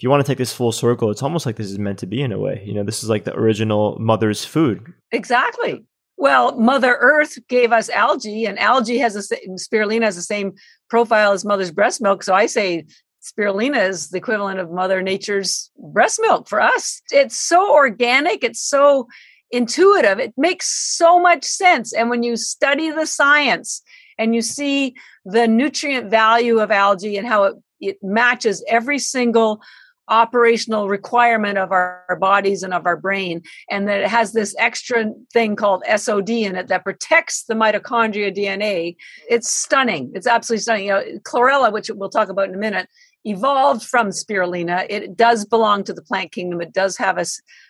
if you want to take this full circle, it's almost like this is meant to be in a way. You know, this is like the original mother's food. Exactly. Well, Mother Earth gave us algae, and algae has a spirulina has the same profile as mother's breast milk. So I say spirulina is the equivalent of Mother Nature's breast milk for us. It's so organic. It's so intuitive. It makes so much sense. And when you study the science and you see the nutrient value of algae and how it, it matches every single operational requirement of our, our, bodies and of our brain, and that it has this extra thing called SOD in it that protects the mitochondria DNA. It's stunning. It's absolutely stunning. You know, chlorella, which we'll talk about in a minute, evolved from spirulina. It does belong to the plant kingdom. It does have a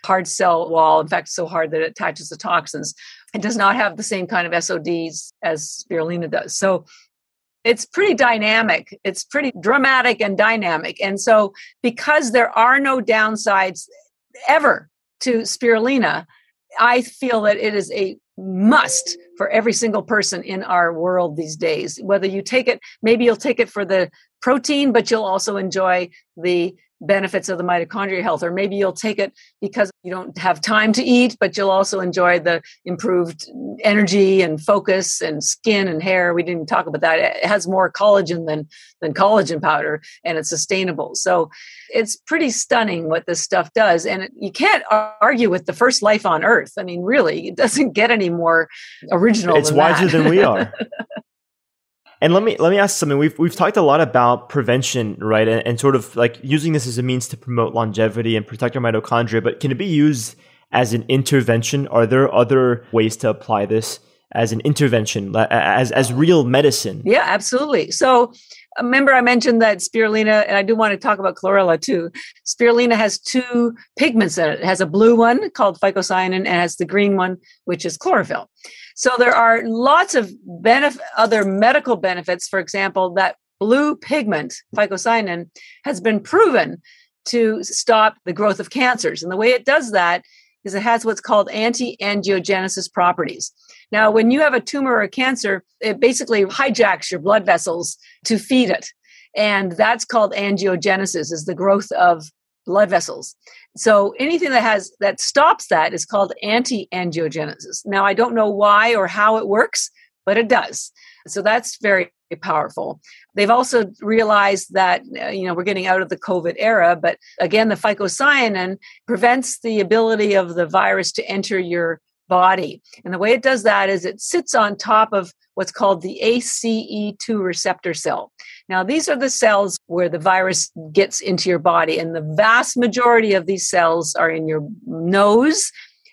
hard cell wall, in fact, so hard that it attaches the toxins. It does not have the same kind of SODs as spirulina does. So it's pretty dynamic. It's pretty dramatic and dynamic. And so, because there are no downsides ever to spirulina, I feel that it is a must for every single person in our world these days. Whether you take it, maybe you'll take it for the protein, but you'll also enjoy the benefits of the mitochondria health or maybe you'll take it because you don't have time to eat but you'll also enjoy the improved energy and focus and skin and hair. We didn't talk about that. It has more collagen than than collagen powder and it's sustainable. So it's pretty stunning what this stuff does and you can't argue with the first life on earth. I mean really it doesn't get any more original it's wiser that. than we are And let me let me ask something. We've we've talked a lot about prevention, right, and, and, sort of like using this as a means to promote longevity and protect our mitochondria. But can it be used as an intervention? Are there other ways to apply this as an intervention, as as real medicine? Yeah, absolutely. So uh, remember I mentioned that spirulina, and I do want to talk about chlorella too. Spirulina has two pigments in it. It has a blue one called phycocyanin and has the green one, which is chlorophyll. So there are lots of benef- other medical benefits. For example, that blue pigment, phycocyanin, has been proven to stop the growth of cancers. And the way it does that is it has what's called anti-angiogenesis properties. Now, when you have a tumor or a cancer, it basically hijacks your blood vessels to feed it. And that's called angiogenesis, is the growth of blood vessels. So anything that has that stops that is called anti-angiogenesis. Now I don't know why or how it works, but it does. So that's very powerful. They've also realized that uh, you know we're getting out of the COVID era, but again the phycocyanin prevents the ability of the virus to enter your body. And the way it does that is it sits on top of what's called the ACE2 receptor cell. Now, these are the cells where the virus gets into your body, and the vast majority of these cells are in your nose,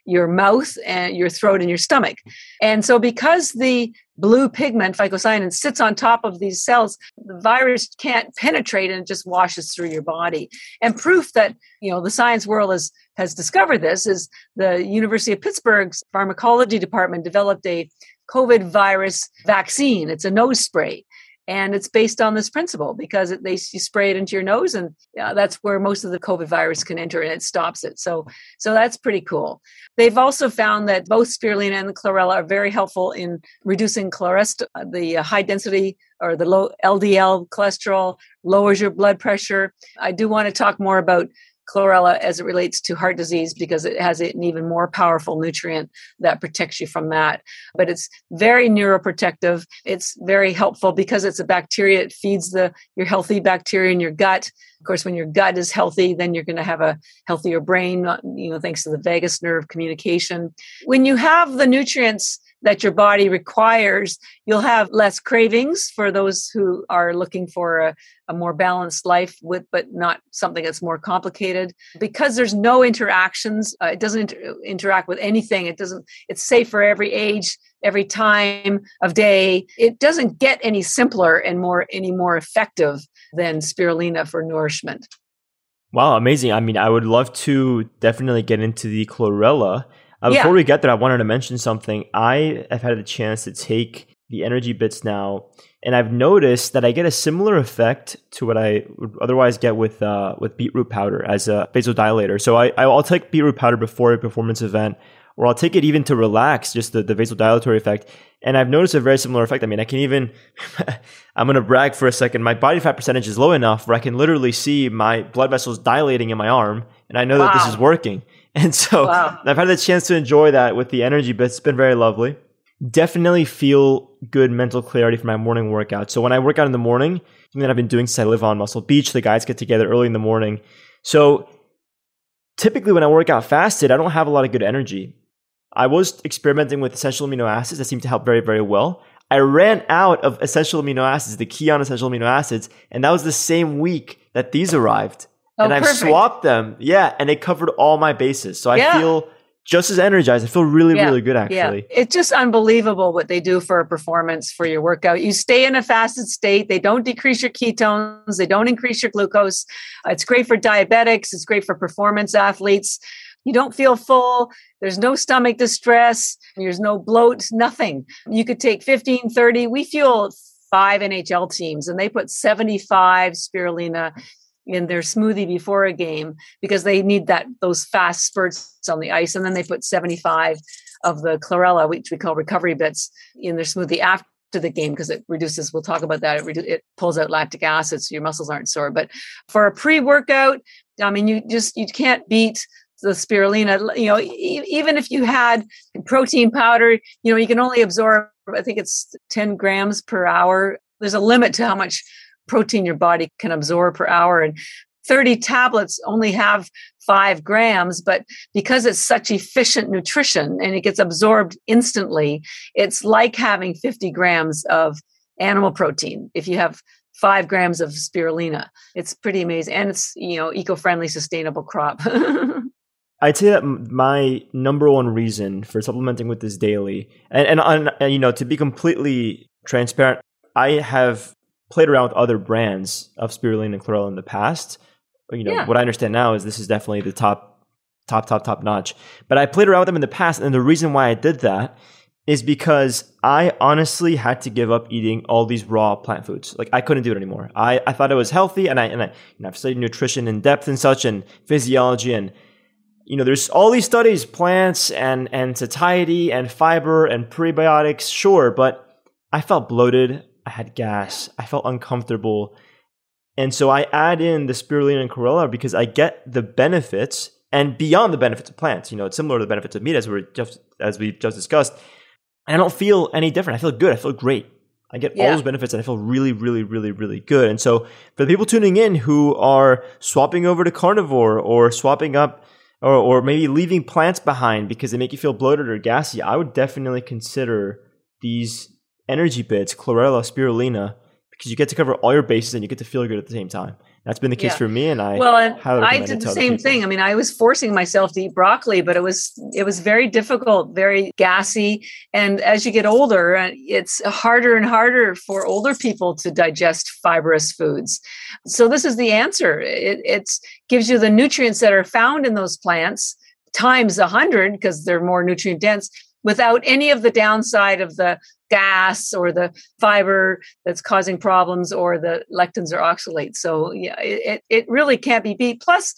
your mouth, and your throat and your stomach. And so, because the blue pigment, phycocyanin, sits on top of these cells, the virus can't penetrate and it just washes through your body. And proof that you know the science world has has discovered this is the University of Pittsburgh's pharmacology department developed a COVID virus vaccine. It's a nose spray. And it's based on this principle because it, they you spray it into your nose, and yeah, that's where most of the COVID virus can enter, and it stops it. So, so that's pretty cool. They've also found that both spirulina and the chlorella are very helpful in reducing cholesterol, uh, the uh, high density or the low LDL cholesterol, lowers your blood pressure. I do want to talk more about chlorella as it relates to heart disease because it has an even more powerful nutrient that protects you from that. But it's very neuroprotective. It's very helpful because it's a bacteria. It feeds the your healthy bacteria in your gut. Of course, when your gut is healthy, then you're going to have a healthier brain, you know, thanks to the vagus nerve communication. When you have the nutrients that your body requires, you'll have less cravings for those who are looking for a, a more balanced life with, but not something that's more complicated. Because there's no interactions, uh, it doesn't inter- interact with anything. It doesn't, it's safe for every age, every time of day. It doesn't get any simpler and more, any more effective than spirulina for nourishment. Wow, amazing. I mean, I would love to definitely get into the chlorella uh, before yeah. we get there, I wanted to mention something. I have had the chance to take the energy bits now, and I've noticed that I get a similar effect to what I would otherwise get with uh, with beetroot powder as a vasodilator. So I I'll take beetroot powder before a performance event, or I'll take it even to relax, just the, the vasodilatory effect. And I've noticed a very similar effect. I mean, I can even, I'm going to brag for a second. My body fat percentage is low enough where I can literally see my blood vessels dilating in my arm, and I know wow. that this is working. And so wow. I've had the chance to enjoy that with the energy bits It's been very lovely. Definitely feel good mental clarity for my morning workout. So when I work out in the morning, something that I've been doing since I live on Muscle Beach, the guys get together early in the morning. So typically when I work out fasted, I don't have a lot of good energy. I was experimenting with essential amino acids that seemed to help very, very well. I ran out of essential amino acids, the key on essential amino acids, and that was the same week that these arrived. Oh, and I've perfect. swapped them. Yeah, and it covered all my bases. So I Yeah. feel just as energized. I feel really, Yeah. really good actually. Yeah, it's just unbelievable what they do for a performance for your workout. You stay in a fasted state. They don't decrease your ketones. They don't increase your glucose. It's great for diabetics. It's great for performance athletes. You don't feel full. There's no stomach distress. There's no bloat, nothing. You could take 15, 30. We fuel five NHL teams and they put 75 spirulina in their smoothie before a game because they need that those fast spurts on the ice and then they put 75 of the chlorella which we call recovery bits in their smoothie after the game because it reduces we'll talk about that it, redu- it pulls out lactic acid so your muscles aren't sore. But for a pre-workout i mean you just you can't beat the spirulina you know e- even if you had protein powder you know you can only absorb i think it's 10 grams per hour. There's a limit to how much protein your body can absorb per hour. And 30 tablets only have five grams but because it's such efficient nutrition and it gets absorbed instantly it's like having 50 grams of animal protein if you have five grams of spirulina. It's pretty amazing. And it's you know eco-friendly sustainable crop. I'd say that my number one reason for supplementing with this daily, and, and, and, you know, to be completely transparent, I have played around with other brands of spirulina and chlorella in the past. You know, Yeah. what I understand now is this is definitely the top, top, top, top notch. But I played around with them in the past, and the reason why I did that is because I honestly had to give up eating all these raw plant foods. Like I couldn't do it anymore. I, I thought it was healthy, and I and I you know, I've studied nutrition in depth and such, and physiology, and you know, there's all these studies, plants and and satiety and fiber and prebiotics, sure, but I felt bloated. I had gas. I felt uncomfortable. And so I add in the spirulina and chlorella because I get the benefits and beyond the benefits of plants. You know, it's similar to the benefits of meat as we just as we just discussed. And I don't feel any different. I feel good. I feel great. I get all those benefits and I feel really, really, really, really good. And so for the people tuning in who are swapping over to carnivore or swapping up or, or maybe leaving plants behind because they make you feel bloated or gassy, I would definitely consider these energy bits, chlorella, spirulina, because you get to cover all your bases and you get to feel good at the same time. That's been the case Yeah. for me, and I well and i did the same people. thing i mean i was forcing myself to eat broccoli but it was it was very difficult very gassy and as you get older uh, it's harder and harder for older people to digest fibrous foods so this is the answer it it's, gives you the nutrients that are found in those plants times a hundred because they're more nutrient dense without any of the downside of the gas or the fiber that's causing problems or the lectins or oxalates. So yeah, it, it really can't be beat. Plus,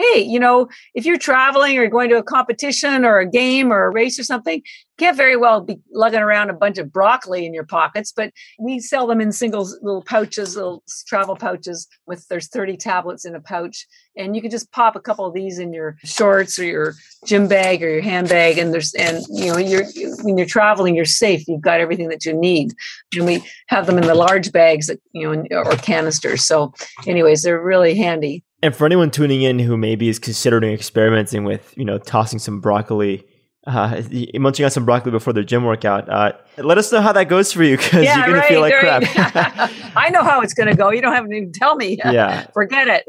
hey, you know, if you're traveling or going to a competition or a game or a race or something, you can't very well be lugging around a bunch of broccoli in your pockets, but we sell them in single little pouches, little travel pouches with there's 30 tablets in a pouch. And you can just pop a couple of these in your shorts or your gym bag or your handbag. And there's, and you know, you're, when you're traveling, you're safe. You've got everything that you need. And we have them in the large bags that, you know, or canisters. So anyways, they're really handy. And for anyone tuning in who maybe is considering experimenting with, you know, tossing some broccoli, uh, munching on some broccoli before their gym workout, uh, let us know how that goes for you because you're going to feel like right. crap. I know how it's going to go. You don't have to even tell me. yeah. Forget it.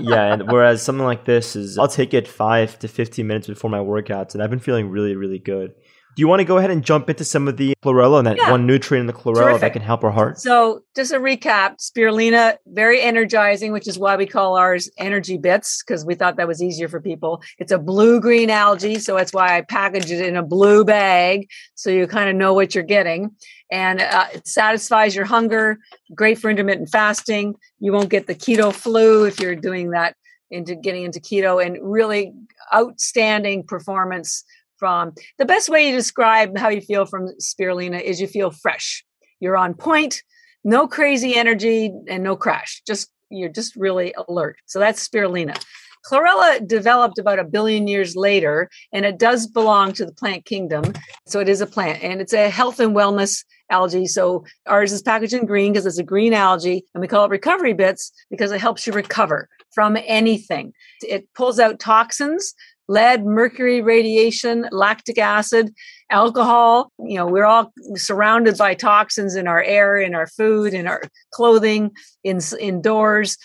yeah. And whereas something like this is, I'll take it five to 15 minutes before my workouts. And I've been feeling really, really good. Do you want to go ahead and jump into some of the chlorella and that Yeah. one nutrient in the chlorella that can help our heart? So, just a recap spirulina, very energizing, which is why we call ours energy bits, because we thought that was easier for people. It's a blue green algae. So, that's why I package it in a blue bag. So, you kind of know what you're getting. And uh, it satisfies your hunger, great for intermittent fasting. You won't get the keto flu if you're doing that into getting into keto, and really outstanding performance from the best way to describe how you feel from spirulina is you feel fresh. You're on point, no crazy energy and no crash. Just you're just really alert. So that's spirulina. Chlorella developed about a billion years later, and it does belong to the plant kingdom. So it is a plant, and it's a health and wellness algae. So ours is packaged in green because it's a green algae, and we call it recovery bits because it helps you recover from anything. It pulls out toxins, lead, mercury, radiation, lactic acid, alcohol. You know, we're all surrounded by toxins in our air, in our food, in our clothing, in indoors.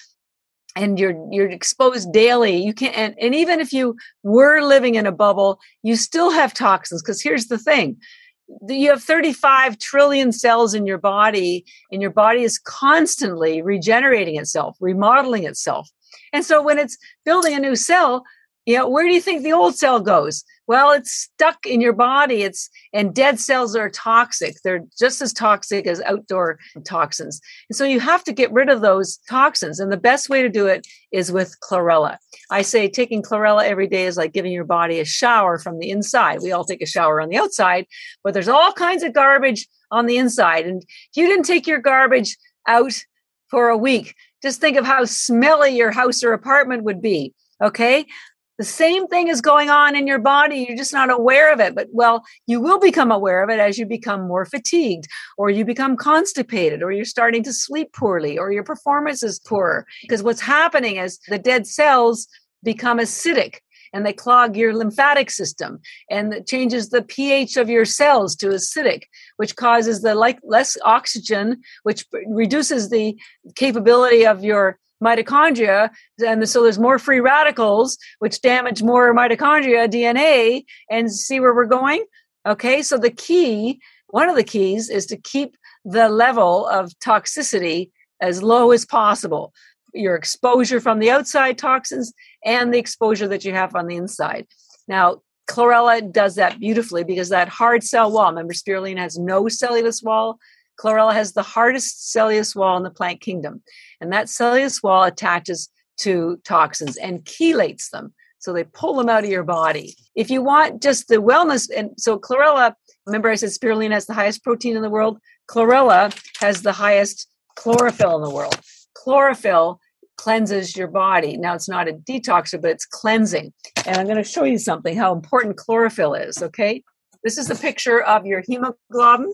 and you're you're exposed daily you can't and, and even if you were living in a bubble you still have toxins because here's the thing you have 35 trillion cells in your body and your body is constantly regenerating itself remodeling itself and so when it's building a new cell you know where do you think the old cell goes? Well it's stuck in your body. It's and dead cells are toxic. They're just as toxic as outdoor toxins. And so you have to get rid of those toxins. And the best way to do it is with chlorella. I say taking chlorella every day is like giving your body a shower from the inside. We all take a shower on the outside but there's all kinds of garbage on the inside. And if you didn't take your garbage out for a week just think of how smelly your house or apartment would be okay the same thing is going on in your body. You're just not aware of it. But well, you will become aware of it as you become more fatigued, or you become constipated, or you're starting to sleep poorly, or your performance is poorer. Because what's happening is the dead cells become acidic and they clog your lymphatic system and it changes the pH of your cells to acidic, which causes the like less oxygen, which reduces the capability of your mitochondria and so there's more free radicals which damage more mitochondria dna and see where we're going? Okay so the key one of the keys is to keep the level of toxicity as low as possible. Your exposure from the outside toxins and the exposure that you have on the inside. Now chlorella does that beautifully because that hard cell wall remember spirulina has no cellulose wall Chlorella has the hardest cellulose wall in the plant kingdom, and that cellulose wall attaches to toxins and chelates them. So they pull them out of your body. If you want just the wellness, and so chlorella, remember I said spirulina has the highest protein in the world? Chlorella has the highest chlorophyll in the world. Chlorophyll cleanses your body. Now it's not a detoxer, but it's cleansing. And I'm going to show you something how important chlorophyll is, okay? This is a picture of your hemoglobin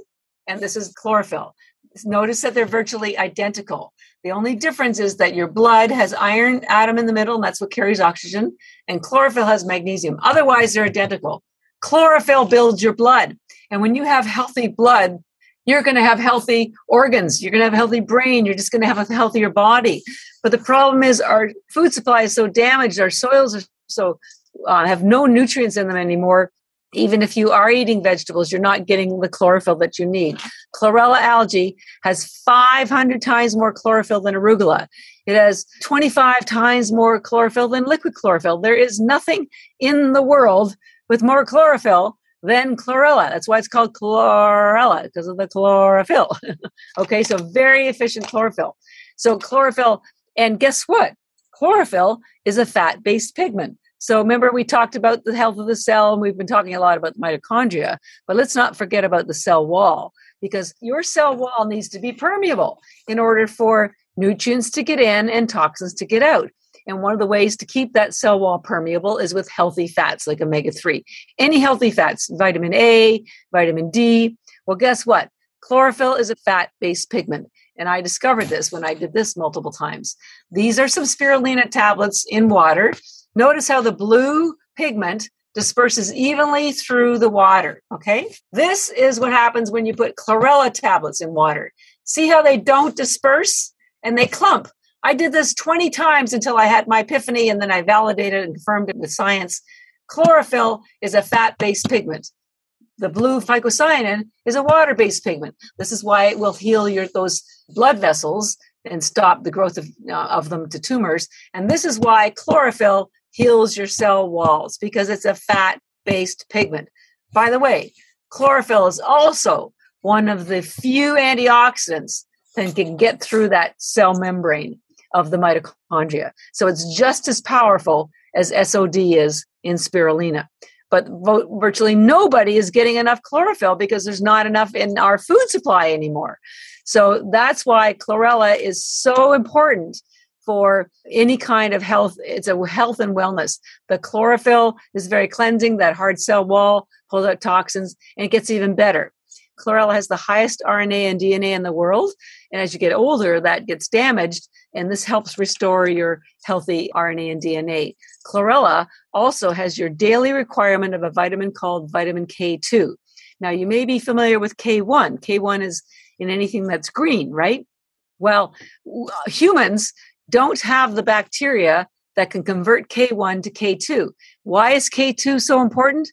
and this is chlorophyll. Notice that they're virtually identical. The only difference is that your blood has iron atom in the middle, and that's what carries oxygen, and chlorophyll has magnesium. Otherwise, they're identical. Chlorophyll builds your blood. And when you have healthy blood, you're going to have healthy organs. You're going to have a healthy brain. You're just going to have a healthier body. But the problem is our food supply is so damaged. Our soils are so uh, have no nutrients in them anymore even if you are eating vegetables, you're not getting the chlorophyll that you need. Chlorella algae has 500 times more chlorophyll than arugula. It has 25 times more chlorophyll than liquid chlorophyll. There is nothing in the world with more chlorophyll than chlorella. That's why it's called chlorella because of the chlorophyll. okay, so very efficient chlorophyll. So chlorophyll, and guess what? Chlorophyll is a fat based pigment. So remember, we talked about the health of the cell, and we've been talking a lot about the mitochondria, but let's not forget about the cell wall because your cell wall needs to be permeable in order for nutrients to get in and toxins to get out. And one of the ways to keep that cell wall permeable is with healthy fats like omega 3. Any healthy fats, vitamin A, vitamin D. Well, guess what? Chlorophyll is a fat based pigment. And I discovered this when I did this multiple times. These are some spirulina tablets in water Notice how the blue pigment disperses evenly through the water. Okay. This is what happens when you put chlorella tablets in water. See how they don't disperse and they clump. I did this 20 times until I had my epiphany and then I validated and confirmed it with science. Chlorophyll is a fat based pigment. The blue phycocyanin is a water based pigment. This is why it will heal your those blood vessels and stop the growth of, uh, of them to tumors. And this is why chlorophyll heals your cell walls because it's a fat based pigment. By the way, chlorophyll is also one of the few antioxidants that can get through that cell membrane of the mitochondria. So it's just as powerful as SOD is in spirulina. But virtually nobody is getting enough chlorophyll because there's not enough in our food supply anymore. So that's why chlorella is so important for any kind of health. It's a health and wellness. The chlorophyll is very cleansing, that hard cell wall pulls out toxins, and it gets even better. Chlorella has the highest RNA and DNA in the world. And as you get older, that gets damaged, and this helps restore your healthy RNA and DNA. Chlorella also has your daily requirement of a vitamin called vitamin K2. Now, you may be familiar with K1. K1 is in anything that's green, right? Well, humans don't have the bacteria that can convert K1 to K2. Why is K2 so important?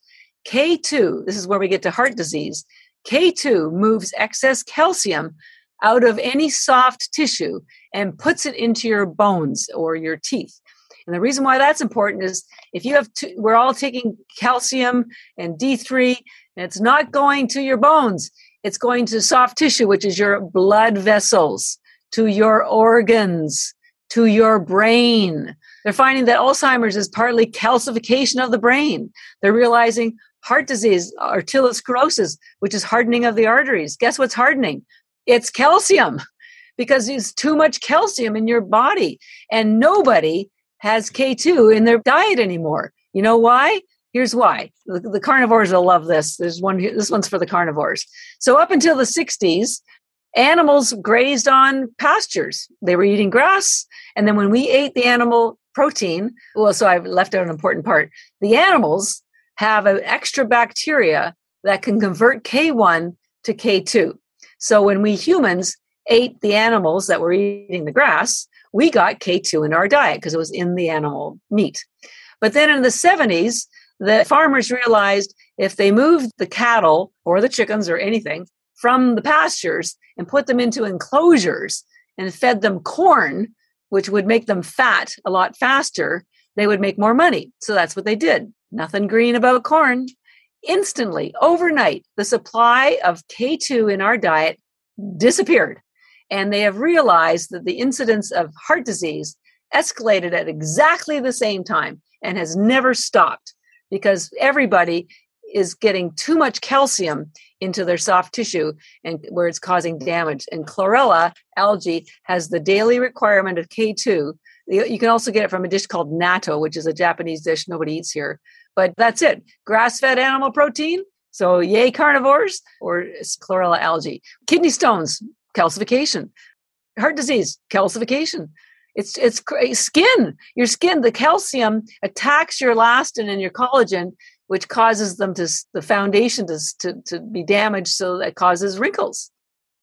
K2, this is where we get to heart disease. K2 moves excess calcium out of any soft tissue and puts it into your bones or your teeth. And the reason why that's important is if you have, we're all taking calcium and D3, and it's not going to your bones, it's going to soft tissue, which is your blood vessels, to your organs, to your brain. They're finding that Alzheimer's is partly calcification of the brain. They're realizing heart disease, arteriosclerosis, which is hardening of the arteries. Guess what's hardening? It's calcium because there's too much calcium in your body. And nobody has K2 in their diet anymore. You know why? Here's why. The, the, carnivores will love this. There's one this one's for the carnivores. So up until the 60s, animals grazed on pastures. They were eating grass, and then when we ate the animal protein, well, so I've left out an important part. The animals have an extra bacteria that can convert K1 to K2. So when we humans ate the animals that were eating the grass, we got K2 in our diet because it was in the animal meat. But then in the 70s, the farmers realized if they moved the cattle or the chickens or anything from the pastures and put them into enclosures and fed them corn, which would make them fat a lot faster, they would make more money. So that's what they did. Nothing green about corn. Instantly, overnight, the supply of K2 in our diet disappeared. And they have realized that the incidence of heart disease escalated at exactly the same time and has never stopped because everybody is getting too much calcium into their soft tissue and where it's causing damage. And chlorella algae has the daily requirement of K2. You can also get it from a dish called natto, which is a Japanese dish nobody eats here. But that's it. Grass fed animal protein. So, yay, carnivores or chlorella algae. Kidney stones, calcification. Heart disease, calcification. It's it's skin. Your skin, the calcium attacks your elastin and your collagen, which causes them to the foundation to, to, to be damaged, so that causes wrinkles.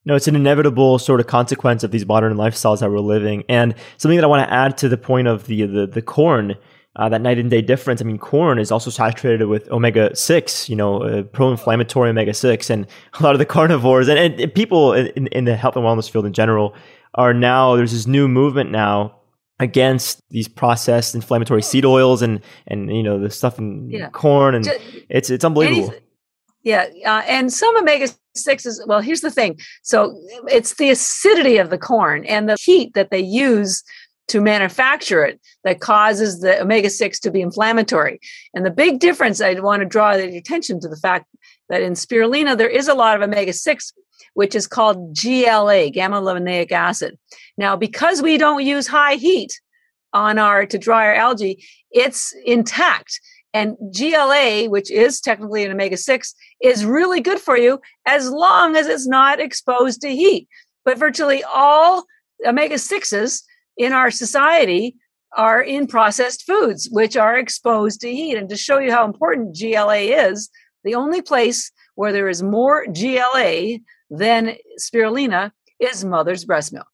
No, it's an inevitable sort of consequence of these modern lifestyles that we're living. And something that I want to add to the point of the the, the corn uh, that night and day difference. I mean, corn is also saturated with omega six, you know, uh, pro-inflammatory omega six, and a lot of the carnivores and, and, and people in, in the health and wellness field in general are now there's this new movement now against these processed inflammatory seed oils and and you know the stuff in yeah. corn and Just, it's it's unbelievable. Yeah, uh, and some omega sixes. Well, here's the thing. So it's the acidity of the corn and the heat that they use to manufacture it that causes the omega 6 to be inflammatory. And the big difference, I want to draw the attention to the fact that in spirulina, there is a lot of omega 6, which is called GLA, gamma linolenic acid. Now, because we don't use high heat on our to dry our algae, it's intact. And GLA, which is technically an omega 6, is really good for you as long as it's not exposed to heat. But virtually all omega 6s in our society are in processed foods, which are exposed to heat. And to show you how important GLA is, the only place where there is more GLA than spirulina is mother's breast milk.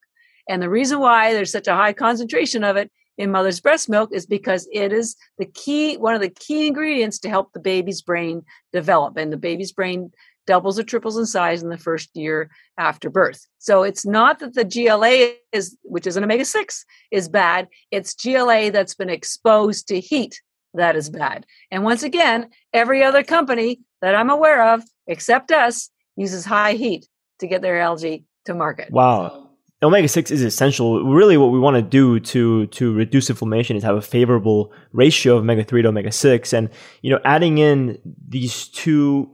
And the reason why there's such a high concentration of it in mother's breast milk is because it is the key, one of the key ingredients to help the baby's brain develop. And the baby's brain doubles or triples in size in the first year after birth. So it's not that the GLA is, which is an omega 6, is bad. It's GLA that's been exposed to heat that is bad. And once again, every other company that I'm aware of, except us, uses high heat to get their algae to market. Wow. Omega six is essential. Really, what we want to do to to reduce inflammation is have a favorable ratio of omega three to omega six, and you know, adding in these two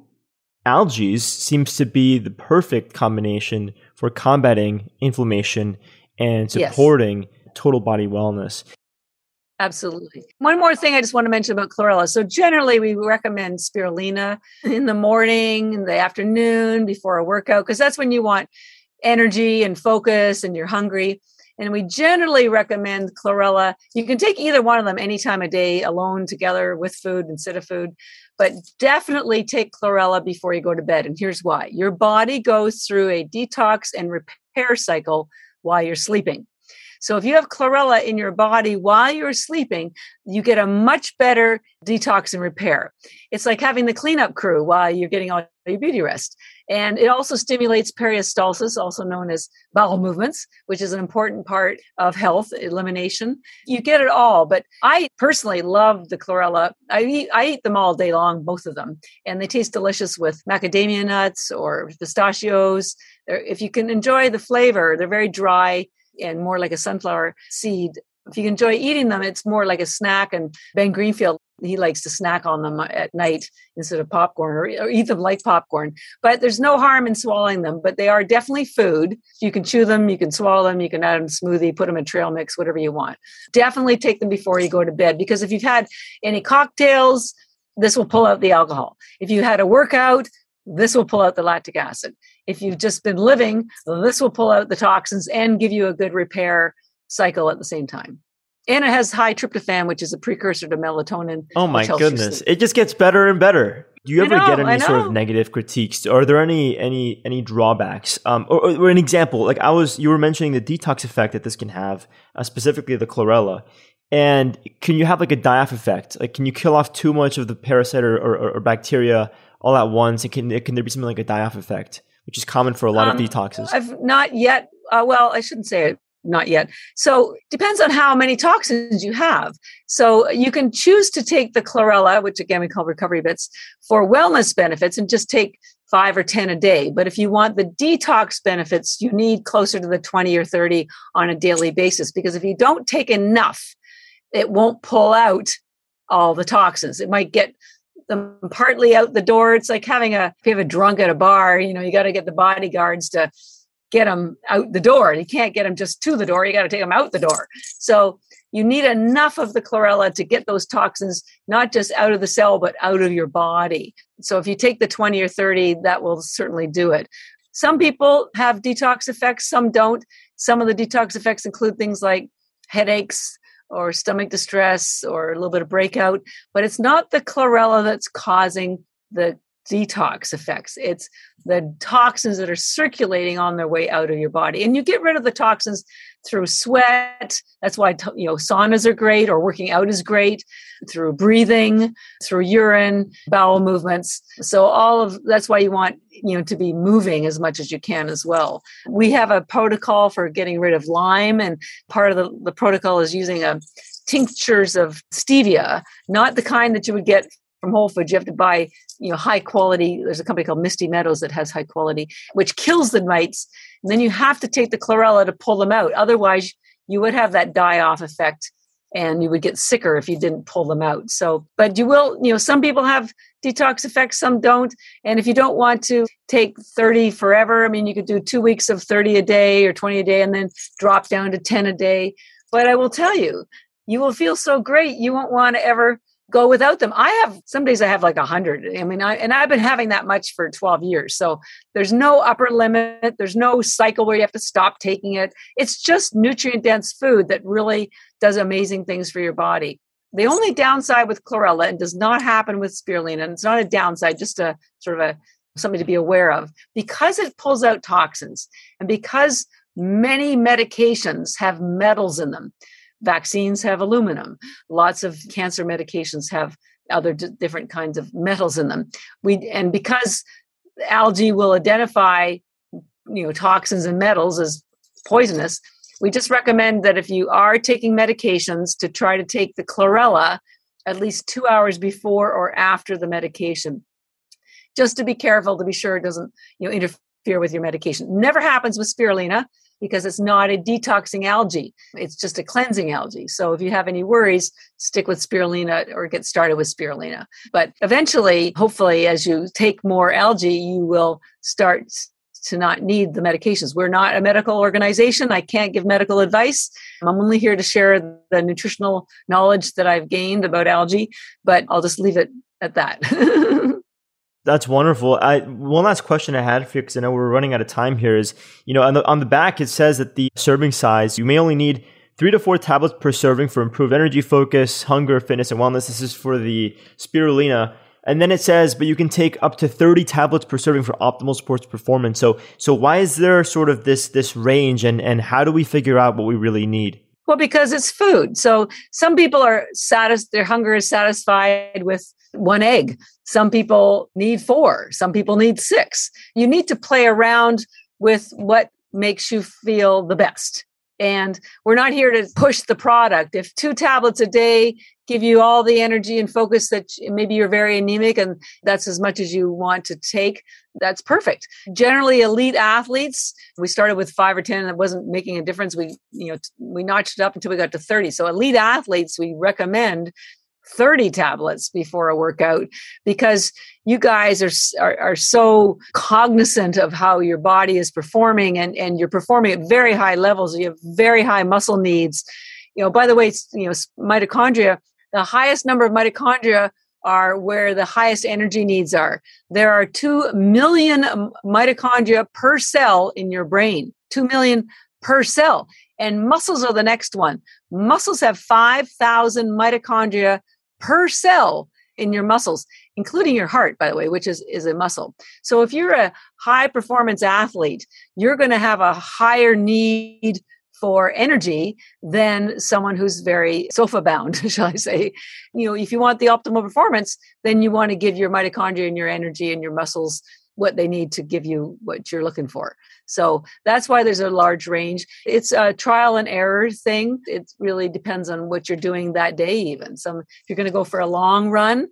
algae seems to be the perfect combination for combating inflammation and supporting yes. total body wellness. Absolutely. One more thing I just want to mention about chlorella. So generally we recommend spirulina in the morning, in the afternoon, before a workout, because that's when you want energy and focus and you're hungry. And we generally recommend chlorella. You can take either one of them any time of day, alone, together, with food, instead of food. But definitely take chlorella before you go to bed. And here's why your body goes through a detox and repair cycle while you're sleeping. So if you have chlorella in your body while you're sleeping, you get a much better detox and repair. It's like having the cleanup crew while you're getting all your beauty rest. And it also stimulates peristalsis, also known as bowel movements, which is an important part of health elimination. You get it all, but I personally love the chlorella. I eat, I eat them all day long, both of them, and they taste delicious with macadamia nuts or pistachios. If you can enjoy the flavor, they're very dry and more like a sunflower seed if you enjoy eating them, it's more like a snack. And Ben Greenfield, he likes to snack on them uh, at night instead of popcorn or, or, eat them like popcorn. But there's no harm in swallowing them, but they are definitely food. You can chew them, you can swallow them, you can add them to smoothie, put them in trail mix, whatever you want. Definitely take them before you go to bed because if you've had any cocktails, this will pull out the alcohol. If you had a workout, this will pull out the lactic acid. If you've just been living, this will pull out the toxins and give you a good repair cycle at the same time. And it has high tryptophan, which is a precursor to melatonin. Oh my goodness. It just gets better and better. Do you ever know, get any sort of negative critiques? Are there any any any drawbacks? Um, or, or, an example, like I was, you were mentioning the detox effect that this can have, uh, specifically the chlorella. And can you have like a die-off effect? Like, can you kill off too much of the parasite or, or, or bacteria all at once? And can can there be something like a die-off effect, which is common for a lot um, of detoxes? I've not yet. Uh, well, I shouldn't say it not yet. So depends on how many toxins you have. So you can choose to take the chlorella, which again we call recovery bits, for wellness benefits and just take five or 10 a day. But if you want the detox benefits, you need closer to the 20 or 30 on a daily basis because if you don't take enough, it won't pull out all the toxins. It might get them partly out the door. It's like having a if you have a drunk at a bar, you know, you got to get the bodyguards to get them out the door. You can't get them just to the door. You got to take them out the door. So you need enough of the chlorella to get those toxins not just out of the cell, but out of your body. So if you take the 20 or 30, that will certainly do it. Some people have detox effects, some don't. Some of the detox effects include things like headaches or stomach distress or a little bit of breakout, but it's not the chlorella that's causing the detox effects. It's the toxins that are circulating on their way out of your body. And you get rid of the toxins through sweat. That's why, you know, saunas are great or working out is great through breathing, through urine, bowel movements. So all of that's why you want, you know, to be moving as much as you can as well. We have a protocol for getting rid of Lyme and part of the, the protocol is using a tinctures of stevia, not the kind that you would get from Whole Foods. You have to buy, you know, high quality. There's a company called Misty Meadows that has high quality, which kills the mites. And then you have to take the chlorella to pull them out. Otherwise, you would have that die off effect and you would get sicker if you didn't pull them out. So, but you will, you know, some people have detox effects, some don't. And if you don't want to take 30 forever, I mean, you could do two weeks of 30 a day or 20 a day and then drop down to 10 a day. But I will tell you, you will feel so great. You won't want to ever go without them. I have some days I have like a hundred. I mean, I, and I've been having that much for 12 years. So there's no upper limit. There's no cycle where you have to stop taking it. It's just nutrient dense food that really does amazing things for your body. The only downside with chlorella and does not happen with spirulina, and it's not a downside, just a sort of a something to be aware of, because it pulls out toxins and because many medications have metals in them vaccines have aluminum. Lots of cancer medications have other d- different kinds of metals in them. We and because algae will identify you know toxins and metals as poisonous we just recommend that if you are taking medications to try to take the chlorella at least two hours before or after the medication. Just to be careful to be sure it doesn't you know interfere with your medication. Never happens with spirulina because it's not a detoxing algae. It's just a cleansing algae. So if you have any worries, stick with spirulina or get started with spirulina. But eventually, hopefully, as you take more algae, you will start to not need the medications. We're not a medical organization. I can't give medical advice. I'm only here to share the nutritional knowledge that I've gained about algae, but I'll just leave it at that. That's wonderful. I, one last question I had for you, because I know we're running out of time here, is, you know, on the, on the back, it says that the serving size, you may only need three to four tablets per serving for improved energy focus, hunger, fitness, and wellness. This is for the spirulina. And then it says, but you can take up to 30 tablets per serving for optimal sports performance. So, so why is there sort of this, this range and, and how do we figure out what we really need? Well, because it's food. So some people are satisfied, their hunger is satisfied with one egg. Some people need four. Some people need six. You need to play around with what makes you feel the best. And we're not here to push the product. If two tablets a day give you all the energy and focus that maybe you're very anemic and that's as much as you want to take, that's perfect. Generally, elite athletes, we started with five or 10 and it wasn't making a difference. We, you know, we notched it up until we got to 30. So elite athletes, we recommend 30 tablets before a workout because you guys are, are, are so cognizant of how your body is performing and and you're performing at very high levels. You have very high muscle needs. You know by the way you know mitochondria the highest number of mitochondria are where the highest energy needs are. There are 2 million mitochondria per cell in your brain 2 million per cell and muscles are the next one. Muscles have 5000 mitochondria per cell in your muscles including your heart by the way which is is a muscle. So if you're a high performance athlete you're going to have a higher need for energy than someone who's very sofa bound shall i say. You know if you want the optimal performance then you want to give your mitochondria and your energy and your muscles what they need to give you what you're looking for so that's why there's a large range. It's a trial and error thing. It really depends on what you're doing that day, even. Some, if you're going to go for a long run,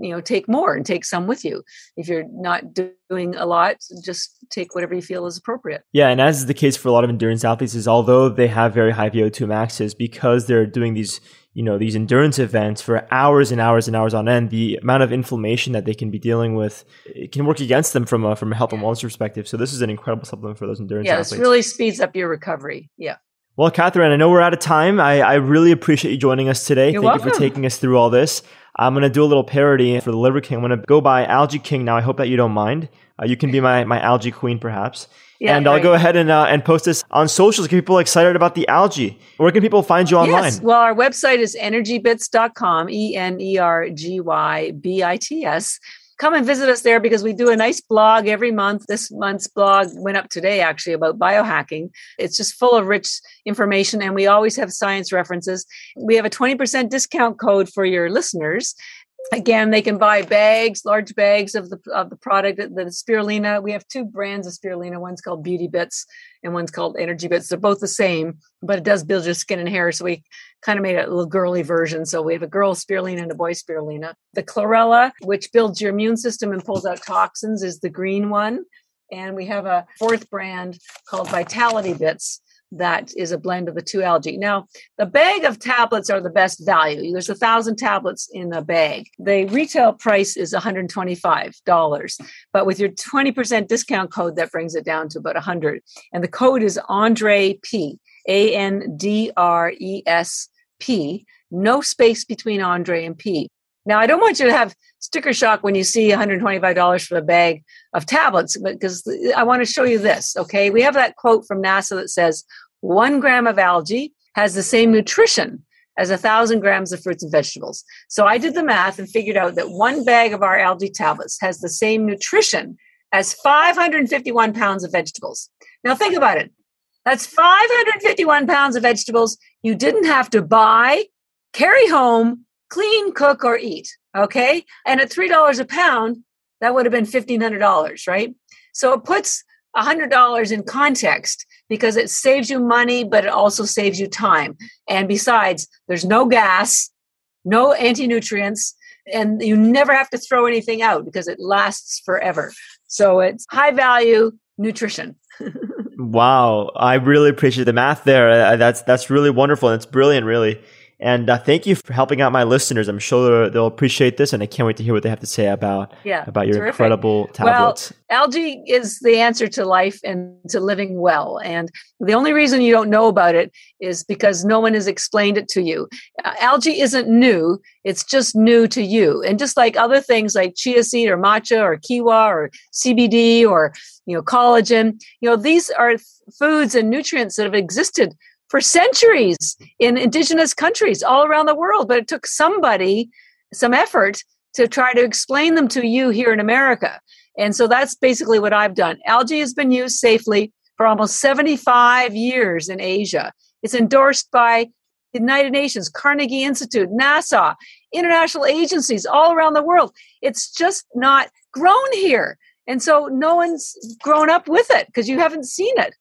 you know, take more and take some with you. If you're not doing a lot, just take whatever you feel is appropriate. Yeah. And as is the case for a lot of endurance athletes, is although they have very high VO2 maxes, because they're doing these you know these endurance events for hours and hours and hours on end the amount of inflammation that they can be dealing with it can work against them from a from a health and wellness perspective. So this is an incredible supplement for those endurance yeah athletes. this really speeds up your recovery. Yeah well catherine i know we're out of time i, I really appreciate you joining us today You're thank welcome. you for taking us through all this i'm going to do a little parody for the liver king i'm going to go by algae king now i hope that you don't mind uh, you can be my, my algae queen perhaps yeah, and I'll go ahead and uh, and post this on socials. Get people excited about the algae. Where can people find you online? Yes. Well, our website is energybits.com, E N E R G Y B I T S. Come and visit us there because we do a nice blog every month. This month's blog went up today, actually, about biohacking. It's just full of rich information, and we always have science references. We have a 20% discount code for your listeners again they can buy bags large bags of the of the product. The spirulina we have two brands of spirulina. One's called beauty bits and one's called energy bits. They're both the same but it does build your skin and hair. So we kind of made a little girly version. So we have a girl spirulina and a boy spirulina. The chlorella which builds your immune system and pulls out toxins is the green one. And we have a fourth brand called vitality bits that is a blend of the two algae. Now, the bag of tablets are the best value. There's a thousand tablets in a bag. The retail price is $125, but with your 20% discount code, that brings it down to about 100. And the code is Andre P, A N D R E S P, no space between Andre and P. Now, I don't want you to have sticker shock when you see $125 for a bag of tablets, because I want to show you this. Okay. We have that quote from NASA that says, one gram of algae has the same nutrition as a thousand grams of fruits and vegetables. So I did the math and figured out that one bag of our algae tablets has the same nutrition as 551 pounds of vegetables. Now think about it. That's 551 pounds of vegetables you didn't have to buy, carry home, clean, cook, or eat. Okay. And at $3 a pound, that would have been $1,500, right? So it puts $100 in context because it saves you money, but it also saves you time. And besides, there's no gas, no anti nutrients, and you never have to throw anything out because it lasts forever. So it's high value nutrition. wow, I really appreciate the math there. Uh, that's that's really wonderful it's brilliant, really. And uh, thank you for helping out my listeners. I'm sure they'll appreciate this, and I can't wait to hear what they have to say about yeah, about your terrific. incredible tablets. Well, algae is the answer to life and to living well. And the only reason you don't know about it is because no one has explained it to you. Uh, algae isn't new; it's just new to you. And just like other things like chia seed or matcha or quinoa or CBD or you know collagen, you know these are foods and nutrients that have existed for centuries in indigenous countries all around the world. But it took somebody some effort to try to explain them to you here in America. And so that's basically what I've done. Algae has been used safely for almost 75 years in Asia. It's endorsed by the United Nations, Carnegie Institute, NASA, international agencies all around the world. It's just not grown here. And so no one's grown up with it because you haven't seen it.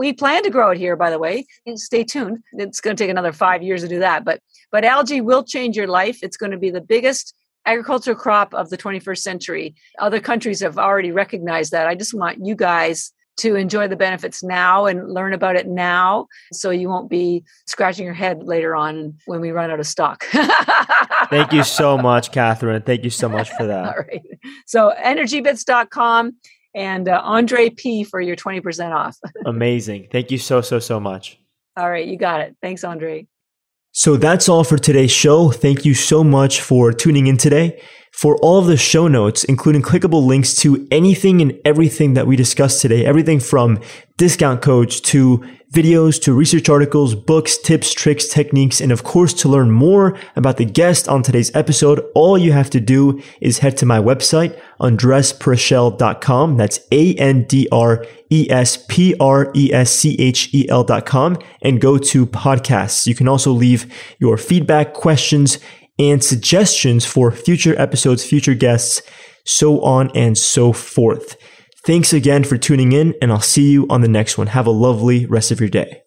We plan to grow it here, by the way. Stay tuned. It's going to take another five years to do that. But but algae will change your life. It's going to be the biggest agricultural crop of the 21st century. Other countries have already recognized that. I just want you guys to enjoy the benefits now and learn about it now so you won't be scratching your head later on when we run out of stock. Thank you so much, Catherine. Thank you so much for that. All right. So energybits.com and uh, Andre P for your 20% off. Amazing. Thank you so, so, so much. All right. You got it. Thanks, Andre. So that's all for today's show. Thank you so much for tuning in today. For all of the show notes, including clickable links to anything and everything that we discussed today, everything from discount codes to videos to research articles, books, tips, tricks, techniques, and of course, to learn more about the guest on today's episode, all you have to do is head to my website, andrespreschel.com. That's A-N-D-R-E-S-P-R-E-S-C-H-E-L.com and go to podcasts. You can also leave your feedback, questions, and suggestions for future episodes, future guests, so on and so forth. Thanks again for tuning in, and I'll see you on the next one. Have a lovely rest of your day.